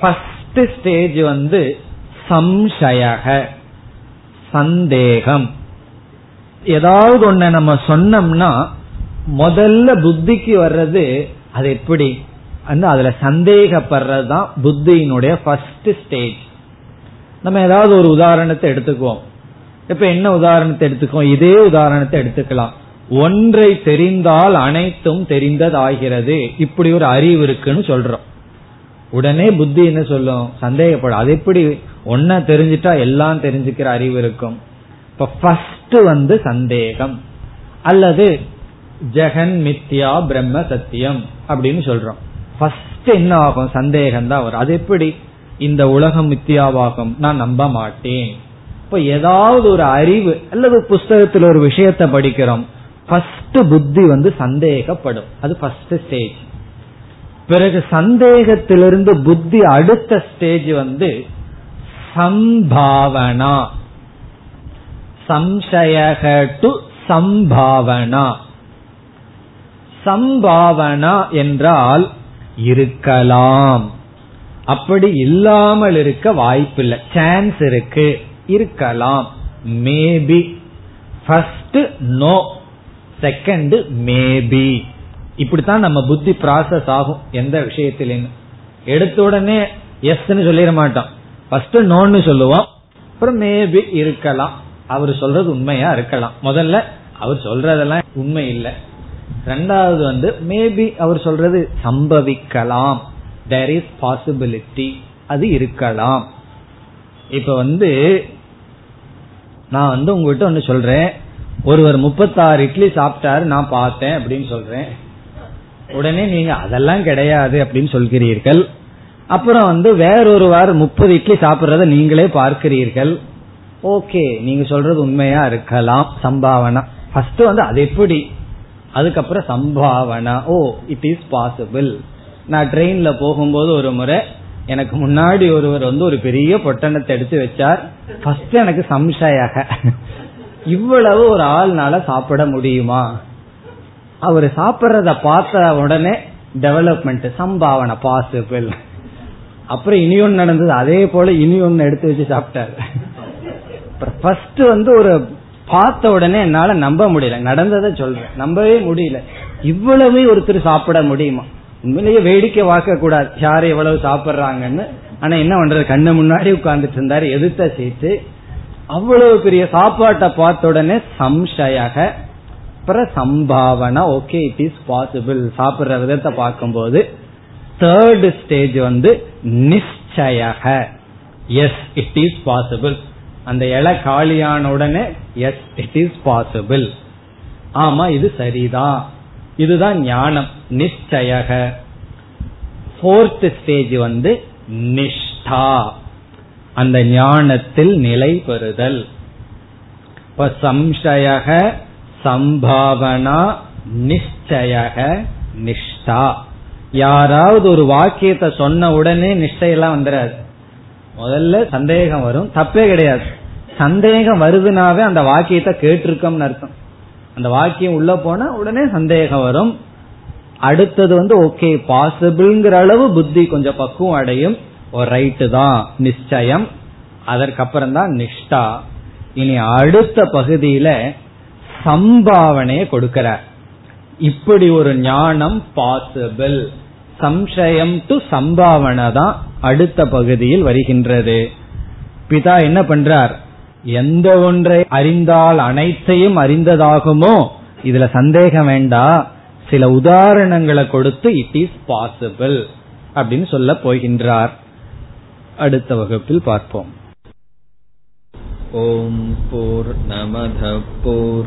ஃபர்ஸ்ட் ஸ்டேஜ் வந்து சம்சயக சந்தேகம். ஏதாவது ஒன்ன நம்ம சொன்னோம்னா முதல்ல புத்திக்கு வர்றது அது எப்படி? அதுல சந்தேகப்படுறது தான் புத்தியினுடைய ஃபர்ஸ்ட் ஸ்டேஜ் நம்ம ஏதாவது ஒரு உதாரணத்தை எடுத்துக்குவோம். இப்ப என்ன உதாரணத்தை எடுத்துக்குவோம்? இதே உதாரணத்தை எடுத்துக்கலாம். ஒன்றை தெரிந்தால் அனைத்தும் தெரிந்ததாகிறது. இப்படி ஒரு அறிவு இருக்குன்னு சொல்றோம். உடனே புத்தி என்ன சொல்லும்? சந்தேகப்படும். அது எப்படி? ஒன்ன தெரிஞ்சிட்டா எல்லாம் தெரிஞ்சுக்கிற அறிவு இருக்கும். இப்ப ஃபர்ஸ்ட் வந்து சந்தேகம். அல்லது ஜெகன் மித்யா பிரம்ம சத்தியம் அப்படின்னு சொல்றோம். ஃபர்ஸ்ட் என்ன ஆகும் சந்தேகம் தான் வரும். அது எப்படி? இந்த உலகம் மித்தியாவாகும். நான் நம்ப மாட்டேன். இப்ப ஏதாவது ஒரு அறிவு அல்லது புஸ்தகத்தில் ஒரு விஷயத்தை படிக்கிறோம். ஃபர்ஸ்ட் புத்தி வந்து சந்தேகப்படும். அது ஃபர்ஸ்ட் ஸ்டேஜ் பிறகு சந்தேகத்திலிருந்து புத்தி அடுத்த ஸ்டேஜ் வந்து சம்பாவனா. சம்சயக டு சம்பாவனா. சம்பாவனா என்றால் இருக்கலாம். அப்படி இல்லாமல் இருக்க வாய்ப்பில்லை. சான்ஸ் இருக்கு. இருக்கலாம். Maybe first no second maybe இப்படித்தான் நம்ம புத்தி ப்ராசஸ் ஆகும். எந்த விஷயத்திலும். எடுத்த உடனே எஸ்ன்னு சொல்லிட மாட்டோம். ஃபர்ஸ்ட் நோன்னு சொல்லுவோம். அப்புறம் மேபி இருக்கலாம். அவர் சொல்றது உண்மையா இருக்கலாம். முதல்ல அவர் சொல்றதெல்லாம் உண்மை இல்லை. ரெண்டாவது வந்து மேபி அவர் சொல்றது சம்பவிக்கலாம். தேர் இஸ் பாசிபிலிட்டி அது இருக்கலாம். இப்ப வந்து நான் வந்து உங்ககிட்ட ஒன்னு சொல்றேன். ஒருவர் முப்பத்தாறு இட்லி சாப்பிட்டாரு நான் பார்த்தேன் அப்படின்னு சொல்றேன். உடனே நீங்க அதெல்லாம் கிடையாது அப்படின்னு சொல்கிறீர்கள். அப்புறம் வந்து வேறொருவர் முப்பது இட்லி சாப்பிட்றத நீங்களே பார்க்கிறீர்கள். ஓகே நீங்க சொல்றது உண்மையா இருக்கலாம் சம்பாவனா. ஃபர்ஸ்ட் வந்து அது எப்படி? அதுக்கப்புறம் சம்பாவனா. ஓ இட் இஸ் பாசிபிள் நான் ட்ரெயின்ல போகும்போது ஒரு முறை எனக்கு முன்னாடி ஒருவர் வந்து ஒரு பெரிய பொட்டணத்தை எடுத்து வச்சார். ஃபர்ஸ்ட் எனக்கு சம்சயாக. இவ்வளவு ஒரு ஆள்னால சாப்பிட முடியுமா? அவர் சாப்பிட்றத பார்த்த உடனே டெவலப்மெண்ட் சம்பாவனை பாசிபிள் அப்புறம் இனி ஒன்னு நடந்தது அதே போல இனி ஒன்னு எடுத்து வச்சு சாப்பிட்டாரு. ஃபர்ஸ்ட் வந்து ஒரு பார்த்த உடனே என்னால நம்ப முடியல. நடந்ததை சொல்றேன். நம்பவே முடியல. இவ்வளவு ஒருத்தர் சாப்பிட முடியுமா? உண்மையிலேயே வேடிக்கை பார்க்க கூடாது. யாரு எவ்வளவு சாப்பிடுறாங்கன்னு. ஆனா என்ன பண்றது? கண்ணு முன்னாடி உட்கார்ந்துட்டு இருந்தாரு. எதிர்த்த சீட்டு. அவ்வளவு பெரிய சாப்பாட்டை பார்த்த உடனே சம்சயக அப்புறம் சம்பாவனா ஓகே இட் இஸ் பாசிபிள் சாப்பிடுற விதத்தை பார்க்கும்போது தேர்ட் ஸ்டேஜ் வந்து நிச்சய எஸ் இட் இஸ் பாசிபிள் அந்த இலை காலியான உடனே எஸ் இட் இஸ் பாசிபிள் ஆமா இது சரிதான். இதுதான் ஞானம். நிச்சயக. போர்த் ஸ்டேஜ் வந்து நிஷ்டா. அந்த ஞானத்தில் நிலை பெறுதல். இப்ப சம்சயக சம்பாவனா நிச்சயக நிஷ்டா. யாராவது ஒரு வாக்கியத்தை சொன்ன உடனே நிஷ்டையெல்லாம் வந்துடாது முதல்ல சந்தேகம் வரும். தப்பே கிடையாது. சந்தேகம் வருதுனாவே அந்த வாக்கியத்தை கேட்டிருக்கோம்னு அர்த்தம். அந்த வாக்கியம் உள்ள போனா உடனே சந்தேகம் வரும். அடுத்தது வந்து ஓகே பாசிபிள்ங்கிற அளவு புத்தி கொஞ்சம் பக்குவம் அடையும். ஒரு ரைட்டு தான் நிச்சயம். அதற்கப்புறம் தான் நிஷ்டா. இனி அடுத்த பகுதியில சம்பாவனையை கொடுக்கிறார். இப்படி ஒரு ஞானம் பாசிபிள் சம்சயம் டு சம்பாவனை தான் அடுத்த பகுதியில் வருகின்றது. பிதா என்ன பண்றார்? எந்த ஒன்றை அறிந்தால் அனைத்தையும் அறிந்ததாகுமோ? இதுல சந்தேகம் வேண்டாம் சில உதாரணங்களை கொடுத்து இட் இஸ் பாசிபிள் அப்படின்னு சொல்ல போகின்றார். அடுத்த வகுப்பில் பார்ப்போம். ஓம் போர் நமத போர்